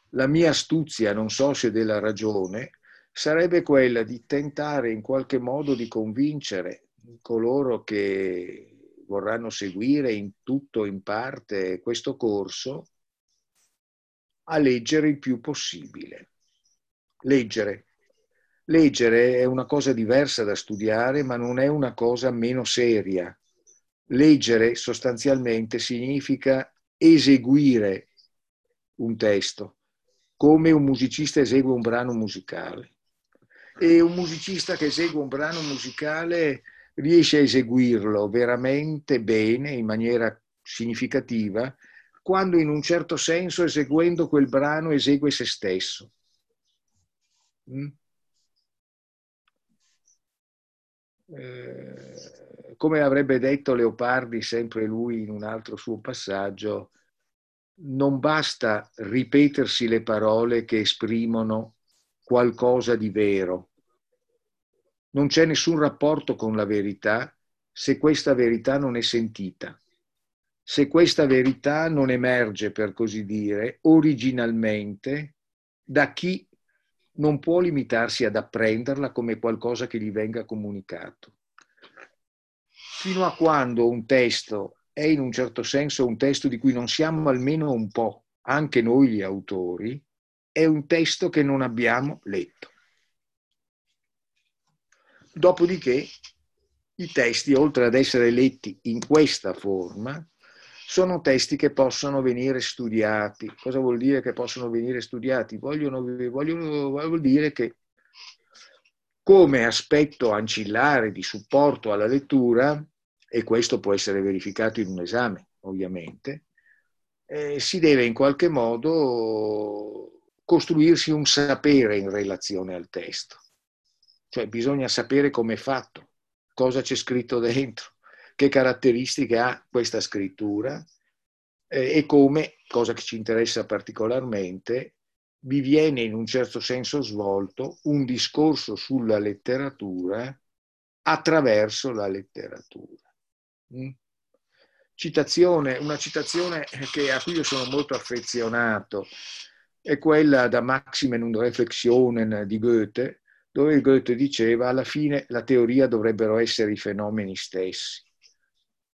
la mia astuzia, non so se della ragione, sarebbe quella di tentare in qualche modo di convincere coloro che vorranno seguire in tutto o in parte questo corso a leggere il più possibile. Leggere. Leggere è una cosa diversa da studiare, ma non è una cosa meno seria. Leggere sostanzialmente significa eseguire un testo come un musicista esegue un brano musicale. E un musicista che esegue un brano musicale riesce a eseguirlo veramente bene, in maniera significativa, quando in un certo senso eseguendo quel brano esegue se stesso. Mm? Eh, come avrebbe detto Leopardi, sempre lui in un altro suo passaggio, non basta ripetersi le parole che esprimono qualcosa di vero. Non c'è nessun rapporto con la verità se questa verità non è sentita. Se questa verità non emerge, per così dire, originalmente da chi non può limitarsi ad apprenderla come qualcosa che gli venga comunicato. Fino a quando un testo è in un certo senso un testo di cui non siamo almeno un po', anche noi gli autori, è un testo che non abbiamo letto. Dopodiché i testi, oltre ad essere letti in questa forma, sono testi che possono venire studiati. Cosa vuol dire che possono venire studiati? Vogliono, vogliono, vuol dire che come aspetto ancillare di supporto alla lettura e questo può essere verificato in un esame, ovviamente, eh, si deve in qualche modo costruirsi un sapere in relazione al testo. Cioè bisogna sapere come è fatto, cosa c'è scritto dentro, che caratteristiche ha questa scrittura eh, e come, cosa che ci interessa particolarmente, vi viene in un certo senso svolto un discorso sulla letteratura attraverso la letteratura. Mm. Citazione, una citazione che, a cui io sono molto affezionato è quella da Maximen und Reflexionen di Goethe, dove Goethe diceva alla fine la teoria dovrebbero essere i fenomeni stessi.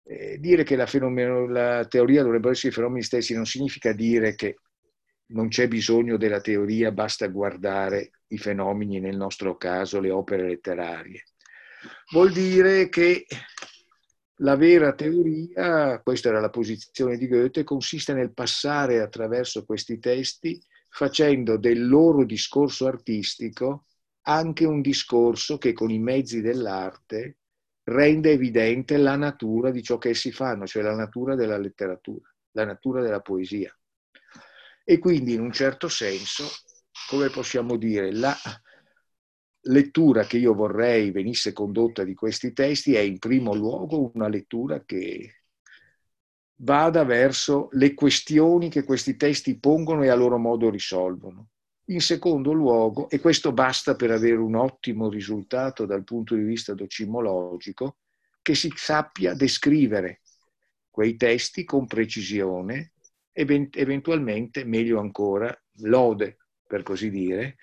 Eh, dire che la, la teoria dovrebbero essere i fenomeni stessi non significa dire che non c'è bisogno della teoria, basta guardare i fenomeni, nel nostro caso le opere letterarie. Vuol dire che la vera teoria, questa era la posizione di Goethe, consiste nel passare attraverso questi testi facendo del loro discorso artistico anche un discorso che con i mezzi dell'arte rende evidente la natura di ciò che essi fanno, cioè la natura della letteratura, la natura della poesia. E quindi in un certo senso, come possiamo dire, la lettura che io vorrei venisse condotta di questi testi è in primo luogo una lettura che vada verso le questioni che questi testi pongono e a loro modo risolvono. In secondo luogo, e questo basta per avere un ottimo risultato dal punto di vista docimologico, che si sappia descrivere quei testi con precisione, eventualmente, meglio ancora, lode, per così dire,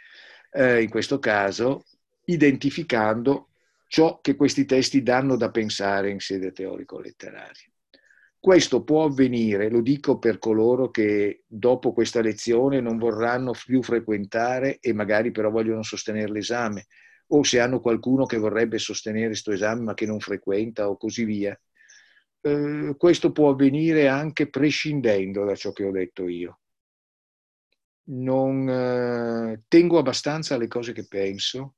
eh, in questo caso identificando ciò che questi testi danno da pensare in sede teorico-letteraria. Questo può avvenire, lo dico per coloro che dopo questa lezione non vorranno più frequentare e magari però vogliono sostenere l'esame, o se hanno qualcuno che vorrebbe sostenere questo esame ma che non frequenta o così via. Eh, questo può avvenire anche prescindendo da ciò che ho detto io. Non eh, tengo abbastanza alle cose che penso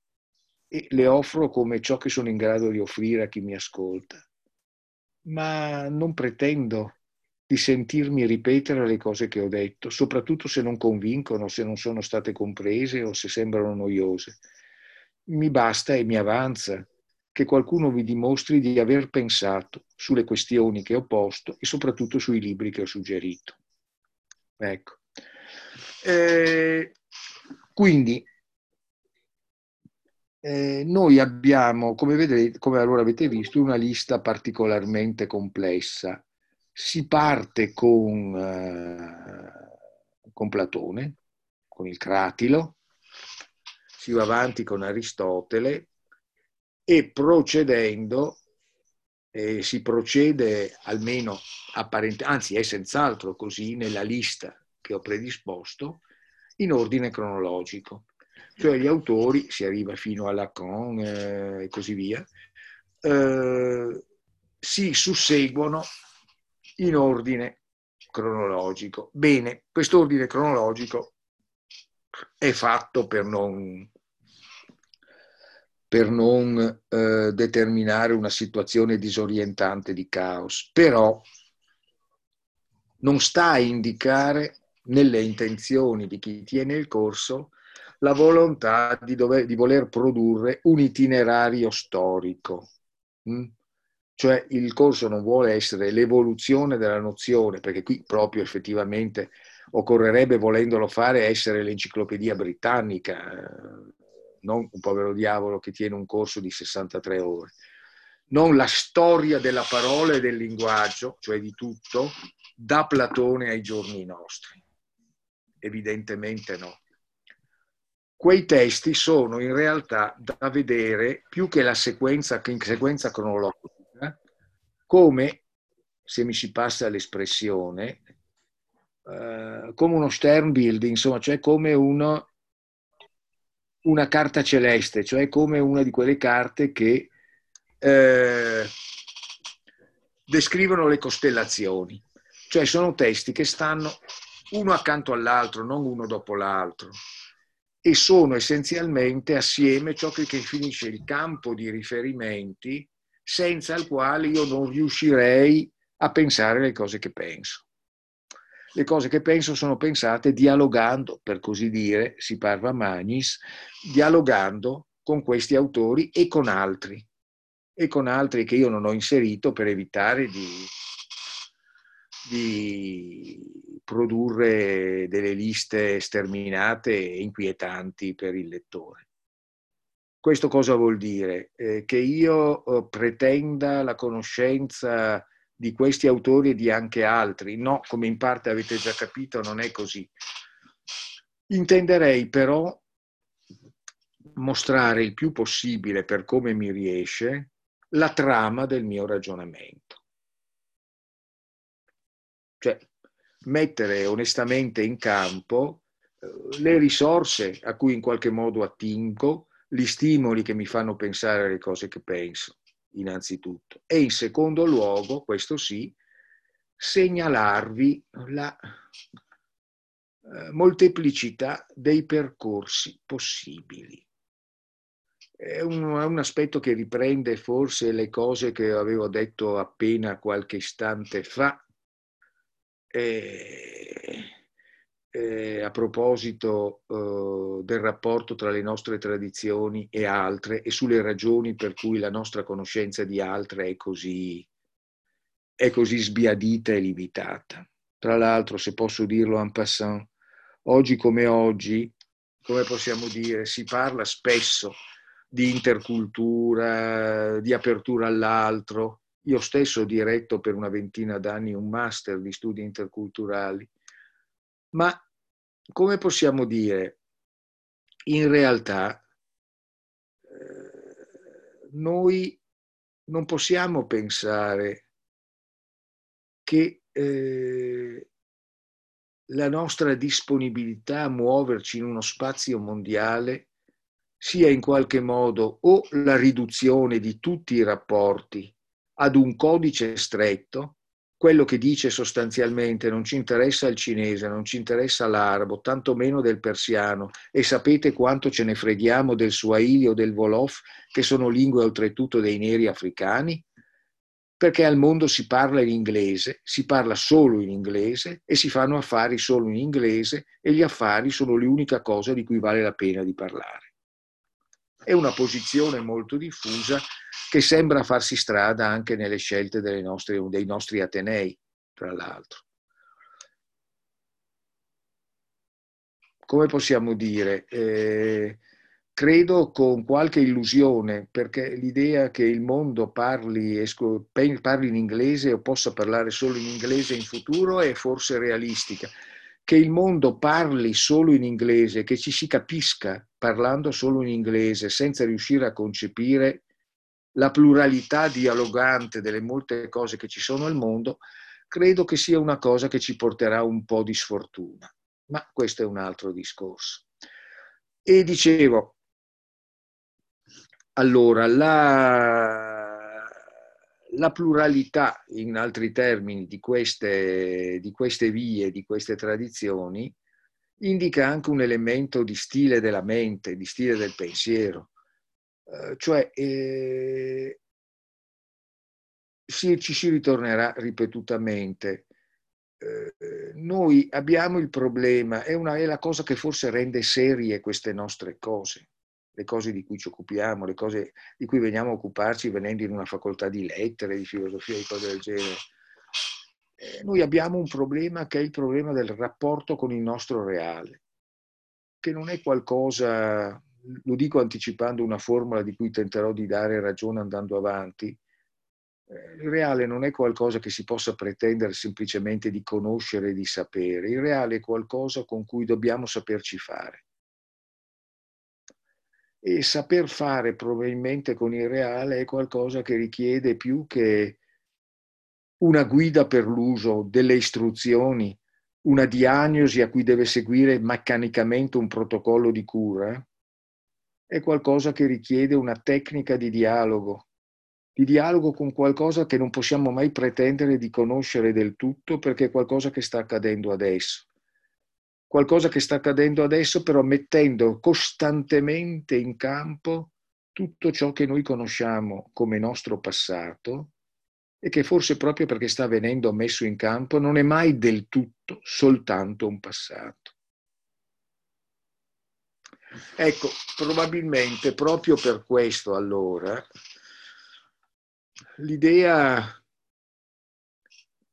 e le offro come ciò che sono in grado di offrire a chi mi ascolta ma non pretendo di sentirmi ripetere le cose che ho detto, soprattutto se non convincono, se non sono state comprese o se sembrano noiose. Mi basta e mi avanza che qualcuno vi dimostri di aver pensato sulle questioni che ho posto e soprattutto sui libri che ho suggerito. Ecco. Eh, quindi eh, noi abbiamo, come, vedete, come allora avete visto, una lista particolarmente complessa. Si parte con, eh, con Platone, con il Cratilo, si va avanti con Aristotele e procedendo eh, si procede almeno apparentemente, anzi è senz'altro così nella lista che ho predisposto, in ordine cronologico cioè gli autori, si arriva fino a Lacan eh, e così via, eh, si susseguono in ordine cronologico. Bene, quest'ordine cronologico è fatto per non, per non eh, determinare una situazione disorientante di caos, però non sta a indicare nelle intenzioni di chi tiene il corso la volontà di, dover, di voler produrre un itinerario storico. Mm? Cioè il corso non vuole essere l'evoluzione della nozione, perché qui proprio effettivamente occorrerebbe, volendolo fare, essere l'enciclopedia britannica, eh, non un povero diavolo che tiene un corso di 63 ore. Non la storia della parola e del linguaggio, cioè di tutto, da Platone ai giorni nostri. Evidentemente no quei testi sono in realtà da vedere più che la sequenza, in sequenza cronologica, come, se mi si passa l'espressione, eh, come uno Stern building, insomma, cioè come uno, una carta celeste, cioè come una di quelle carte che eh, descrivono le costellazioni. Cioè sono testi che stanno uno accanto all'altro, non uno dopo l'altro e sono essenzialmente assieme ciò che definisce il campo di riferimenti senza il quale io non riuscirei a pensare le cose che penso. Le cose che penso sono pensate dialogando, per così dire, si parla magnis, dialogando con questi autori e con altri, e con altri che io non ho inserito per evitare di, di produrre delle liste sterminate e inquietanti per il lettore. Questo cosa vuol dire? Eh, che io eh, pretenda la conoscenza di questi autori e di anche altri. No, come in parte avete già capito, non è così. Intenderei però mostrare il più possibile, per come mi riesce, la trama del mio ragionamento. Cioè, mettere onestamente in campo eh, le risorse a cui in qualche modo attingo, gli stimoli che mi fanno pensare alle cose che penso, innanzitutto. E in secondo luogo, questo sì, segnalarvi la eh, molteplicità dei percorsi possibili. È un, è un, aspetto che riprende forse le cose che avevo detto appena qualche istante fa, eh, eh, a proposito eh, del rapporto tra le nostre tradizioni e altre e sulle ragioni per cui la nostra conoscenza di altre è così, è così sbiadita e limitata. Tra l'altro, se posso dirlo en passant, oggi come oggi, come possiamo dire, si parla spesso di intercultura, di apertura all'altro, io stesso ho diretto per una ventina d'anni un master di studi interculturali, ma come possiamo dire, in realtà eh, noi non possiamo pensare che eh, la nostra disponibilità a muoverci in uno spazio mondiale sia in qualche modo o la riduzione di tutti i rapporti ad un codice stretto, quello che dice sostanzialmente non ci interessa il cinese, non ci interessa l'arabo, tantomeno del persiano, e sapete quanto ce ne freghiamo del Swahili o del Wolof, che sono lingue oltretutto dei neri africani? Perché al mondo si parla in inglese, si parla solo in inglese e si fanno affari solo in inglese e gli affari sono l'unica cosa di cui vale la pena di parlare. È una posizione molto diffusa che sembra farsi strada anche nelle scelte nostre, dei nostri Atenei, tra l'altro. Come possiamo dire? Eh, credo con qualche illusione, perché l'idea che il mondo parli, parli in inglese o possa parlare solo in inglese in futuro è forse realistica che il mondo parli solo in inglese, che ci si capisca parlando solo in inglese senza riuscire a concepire la pluralità dialogante delle molte cose che ci sono al mondo, credo che sia una cosa che ci porterà un po' di sfortuna. Ma questo è un altro discorso. E dicevo, allora, la, la pluralità, in altri termini, di queste, di queste vie, di queste tradizioni, indica anche un elemento di stile della mente, di stile del pensiero. Uh, cioè, eh, si, ci si ritornerà ripetutamente. Eh, noi abbiamo il problema, è, una, è la cosa che forse rende serie queste nostre cose le cose di cui ci occupiamo, le cose di cui veniamo a occuparci venendo in una facoltà di lettere, di filosofia, di cose del genere. Eh, noi abbiamo un problema che è il problema del rapporto con il nostro reale, che non è qualcosa, lo dico anticipando una formula di cui tenterò di dare ragione andando avanti, eh, il reale non è qualcosa che si possa pretendere semplicemente di conoscere e di sapere, il reale è qualcosa con cui dobbiamo saperci fare e saper fare probabilmente con il reale è qualcosa che richiede più che una guida per l'uso, delle istruzioni, una diagnosi a cui deve seguire meccanicamente un protocollo di cura, è qualcosa che richiede una tecnica di dialogo, di dialogo con qualcosa che non possiamo mai pretendere di conoscere del tutto perché è qualcosa che sta accadendo adesso qualcosa che sta accadendo adesso, però mettendo costantemente in campo tutto ciò che noi conosciamo come nostro passato e che forse proprio perché sta venendo messo in campo non è mai del tutto soltanto un passato. Ecco, probabilmente proprio per questo allora l'idea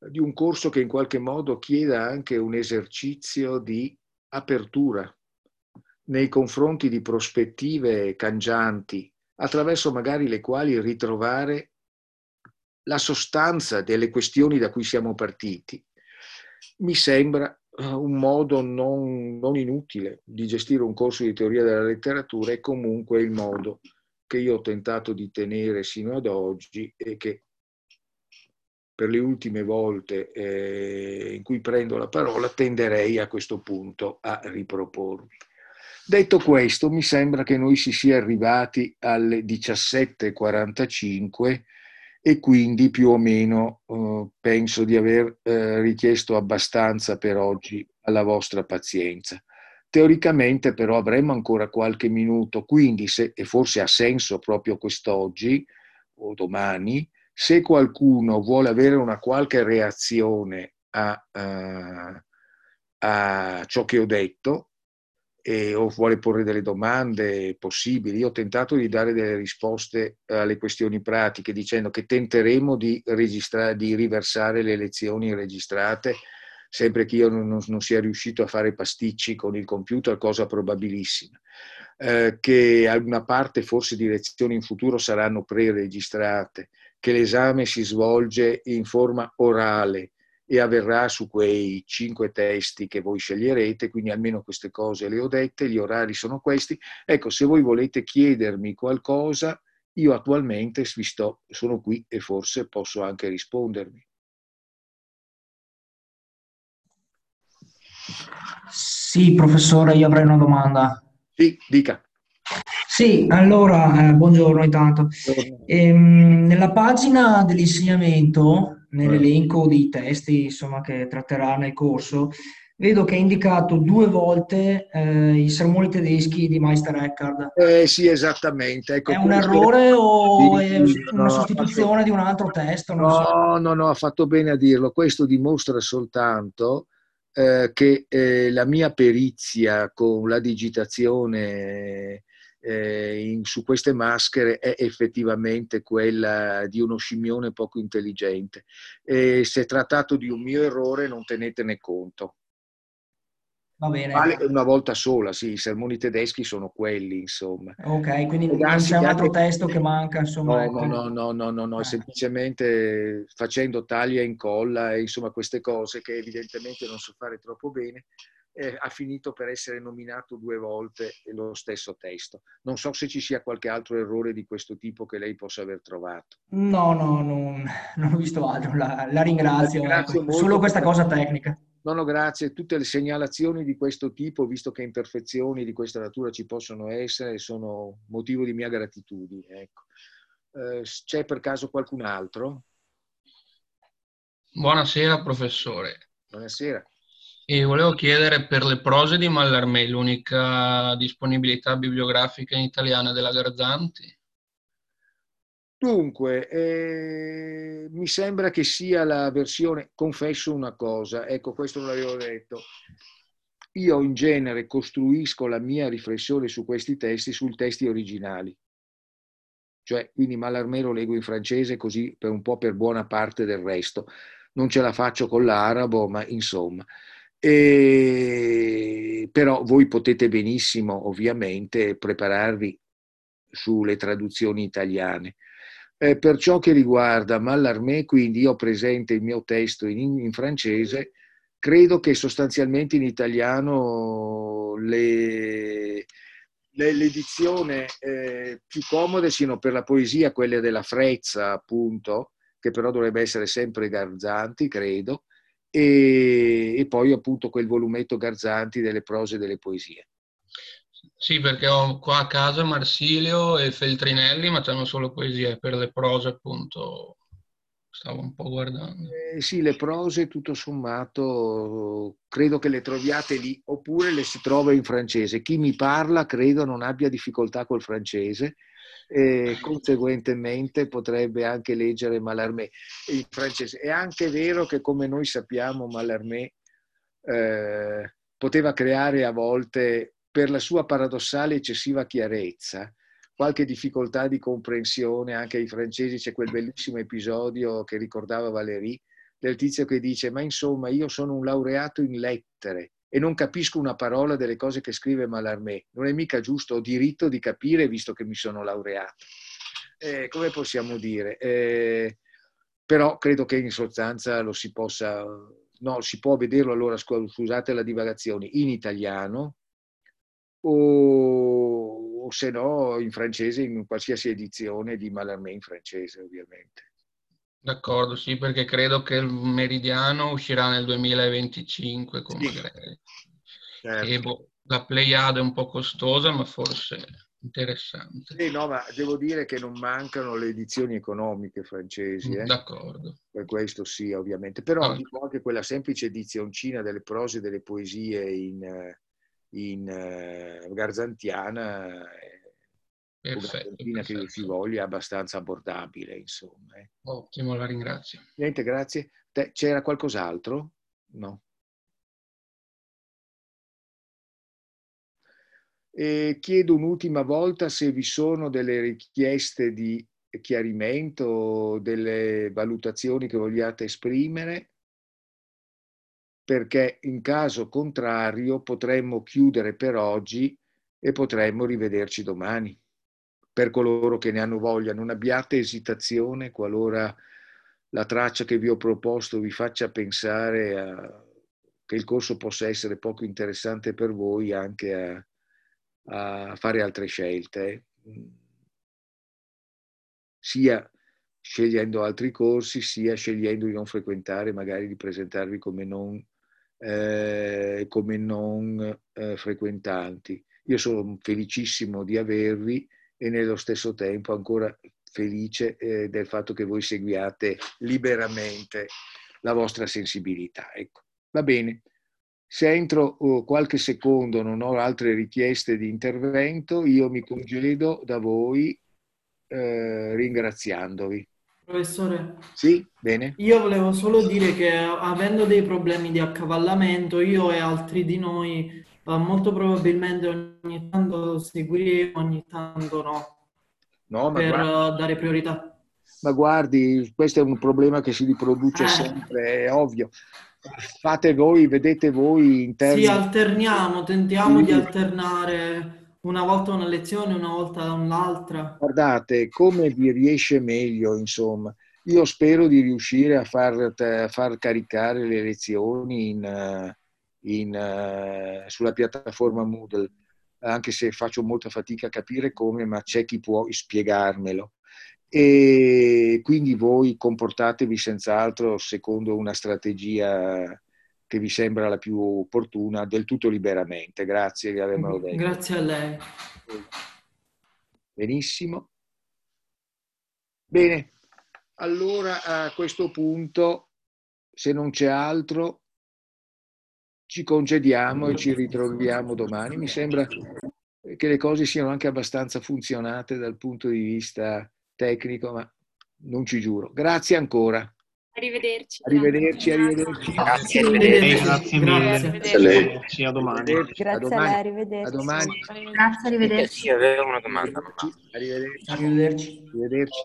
di un corso che in qualche modo chieda anche un esercizio di apertura nei confronti di prospettive cangianti, attraverso magari le quali ritrovare la sostanza delle questioni da cui siamo partiti, mi sembra eh, un modo non, non inutile di gestire un corso di teoria della letteratura e comunque il modo che io ho tentato di tenere sino ad oggi e che per le ultime volte eh, in cui prendo la parola, tenderei a questo punto a ripropormi. Detto questo, mi sembra che noi si sia arrivati alle 17.45 e quindi più o meno eh, penso di aver eh, richiesto abbastanza per oggi alla vostra pazienza. Teoricamente però avremo ancora qualche minuto, quindi se, e forse ha senso proprio quest'oggi o domani, se qualcuno vuole avere una qualche reazione a, uh, a ciò che ho detto e, o vuole porre delle domande possibili, io ho tentato di dare delle risposte alle questioni pratiche dicendo che tenteremo di, di riversare le lezioni registrate sempre che io non, non, sia riuscito a fare pasticci con il computer, cosa probabilissima. Eh, che una parte forse di lezioni in futuro saranno pre-registrate, che l'esame si svolge in forma orale e avverrà su quei cinque testi che voi sceglierete, quindi almeno queste cose le ho dette, gli orari sono questi. Ecco, se voi volete chiedermi qualcosa, io attualmente sto, sono qui e forse posso anche rispondervi. Sì, professore, io avrei una domanda. Sì, dica. Sì, allora, eh, buongiorno intanto. Ehm, nella pagina dell'insegnamento, nell'elenco di testi insomma, che tratterà nel corso, vedo che è indicato due volte eh, i sermoni tedeschi di Meister Eckhart. Eh, sì, esattamente. Ecco, è un errore o è una no, sostituzione di un altro testo? No, so. no, no, ha fatto bene a dirlo. Questo dimostra soltanto eh, che eh, la mia perizia con la digitazione eh, in, su queste maschere è effettivamente quella di uno scimmione poco intelligente. E se è trattato di un mio errore non tenetene conto. Va bene. Vale una volta sola, sì, i sermoni tedeschi sono quelli, insomma. Ok, quindi non c'è un altro testo che manca, insomma. No, ecco. no, no, no, no, no, Eh. semplicemente facendo taglia e incolla insomma queste cose che evidentemente non so fare troppo bene, eh, ha finito per essere nominato due volte lo stesso testo. Non so se ci sia qualche altro errore di questo tipo che lei possa aver trovato. No, no, non, non ho visto altro, la, la ringrazio. La ringrazio ecco. Solo questa cosa tecnica. No, no, grazie. Tutte le segnalazioni di questo tipo, visto che imperfezioni di questa natura ci possono essere, sono motivo di mia gratitudine. Ecco. Eh, c'è per caso qualcun altro? Buonasera professore. Buonasera. E volevo chiedere per le prose di Mallarmé l'unica disponibilità bibliografica in italiano della Garzanti? Dunque, eh, mi sembra che sia la versione, confesso una cosa, ecco questo non l'avevo detto, io in genere costruisco la mia riflessione su questi testi sul testi originali, cioè quindi Mallarmé lo leggo in francese così per un po' per buona parte del resto, non ce la faccio con l'arabo, ma insomma. E, però voi potete benissimo ovviamente prepararvi sulle traduzioni italiane. Eh, per ciò che riguarda Mallarmé, quindi io ho presente il mio testo in, in francese, credo che sostanzialmente in italiano le, le, l'edizione eh, più comode siano per la poesia quelle della Frezza, appunto, che però dovrebbe essere sempre Garzanti, credo, e, e poi appunto quel volumetto Garzanti delle prose e delle poesie. Sì, perché ho qua a casa Marsilio e Feltrinelli, ma c'hanno solo poesie. Per le prose, appunto, stavo un po' guardando. Eh, sì, le prose tutto sommato credo che le troviate lì, oppure le si trova in francese. Chi mi parla credo non abbia difficoltà col francese e conseguentemente potrebbe anche leggere Mallarmé in francese. È anche vero che come noi sappiamo Mallarmé eh, poteva creare a volte per la sua paradossale eccessiva chiarezza qualche difficoltà di comprensione anche ai francesi. C'è quel bellissimo episodio che ricordava Valérie del tizio che dice ma insomma io sono un laureato in lettere e non capisco una parola delle cose che scrive Mallarmé. Non è mica giusto, ho diritto di capire visto che mi sono laureato. Eh, come possiamo dire? Eh, però credo che in sostanza lo si possa, no, si può vederlo allora, scusate la divagazione, in italiano o, o se no in francese, in qualsiasi edizione di Mallarmé in francese ovviamente. D'accordo, sì, perché credo che il Meridiano uscirà nel 2025 con Sì. Magre. Certo. Boh, la Pleiade è un po' costosa, ma forse interessante. Sì, no, ma devo dire che non mancano le edizioni economiche francesi, eh? D'accordo. per questo sì, ovviamente. Però Ah. dico anche quella semplice edizioncina delle prose e delle poesie in, eh, in eh, garzantiana, eh, Perfetto, garzantina che si voglia, è abbastanza abbordabile, insomma. eh. Ottimo, la ringrazio. Niente, grazie. C'era qualcos'altro? No. E chiedo un'ultima volta se vi sono delle richieste di chiarimento delle valutazioni che vogliate esprimere, perché in caso contrario potremmo chiudere per oggi e potremmo rivederci domani. Per coloro che ne hanno voglia, non abbiate esitazione qualora la traccia che vi ho proposto vi faccia pensare a- che il corso possa essere poco interessante per voi anche a, a fare altre scelte. sia scegliendo altri corsi, sia scegliendo di non frequentare, magari di presentarvi come non, eh, come non eh, frequentanti. Io sono felicissimo di avervi e nello stesso tempo ancora felice eh, del fatto che voi seguiate liberamente la vostra sensibilità. Ecco. Va bene. Se entro oh, qualche secondo non ho altre richieste di intervento, io mi congedo da voi eh, ringraziandovi. Professore, sì, bene. Io volevo solo dire che avendo dei problemi di accavallamento, io e altri di noi eh, molto probabilmente ogni tanto seguiremo, ogni tanto no, no per guarda, dare priorità. Ma guardi, questo è un problema che si riproduce Eh. sempre, è ovvio. Fate voi, vedete voi in termini... Sì, alterniamo, tentiamo Sì. di alternare una volta una lezione, una volta un'altra. Guardate, come vi riesce meglio, insomma. Io spero di riuscire a far, a far caricare le lezioni in, eh, in, eh, sulla piattaforma Moodle, anche se faccio molta fatica a capire come, ma c'è chi può spiegarmelo. E quindi voi comportatevi senz'altro secondo una strategia che vi sembra la più opportuna, del tutto liberamente. Grazie di avermelo detto. Grazie a lei. Benissimo. Bene, allora a questo punto, se non c'è altro, ci concediamo e ci ritroviamo domani. Mi sembra che le cose siano anche abbastanza funzionate dal punto di vista tecnico, ma non ci giuro. Grazie ancora. Arrivederci. Arrivederci, arrivederci. Grazie, Arrivederci. grazie mille. Grazie a lei. A domani. Arrivederci. A Grazie a domani. lei, A arrivederci. domani. Eh Grazie, arrivederci. avevo una domanda, mamma. Arrivederci. Arrivederci. Arrivederci.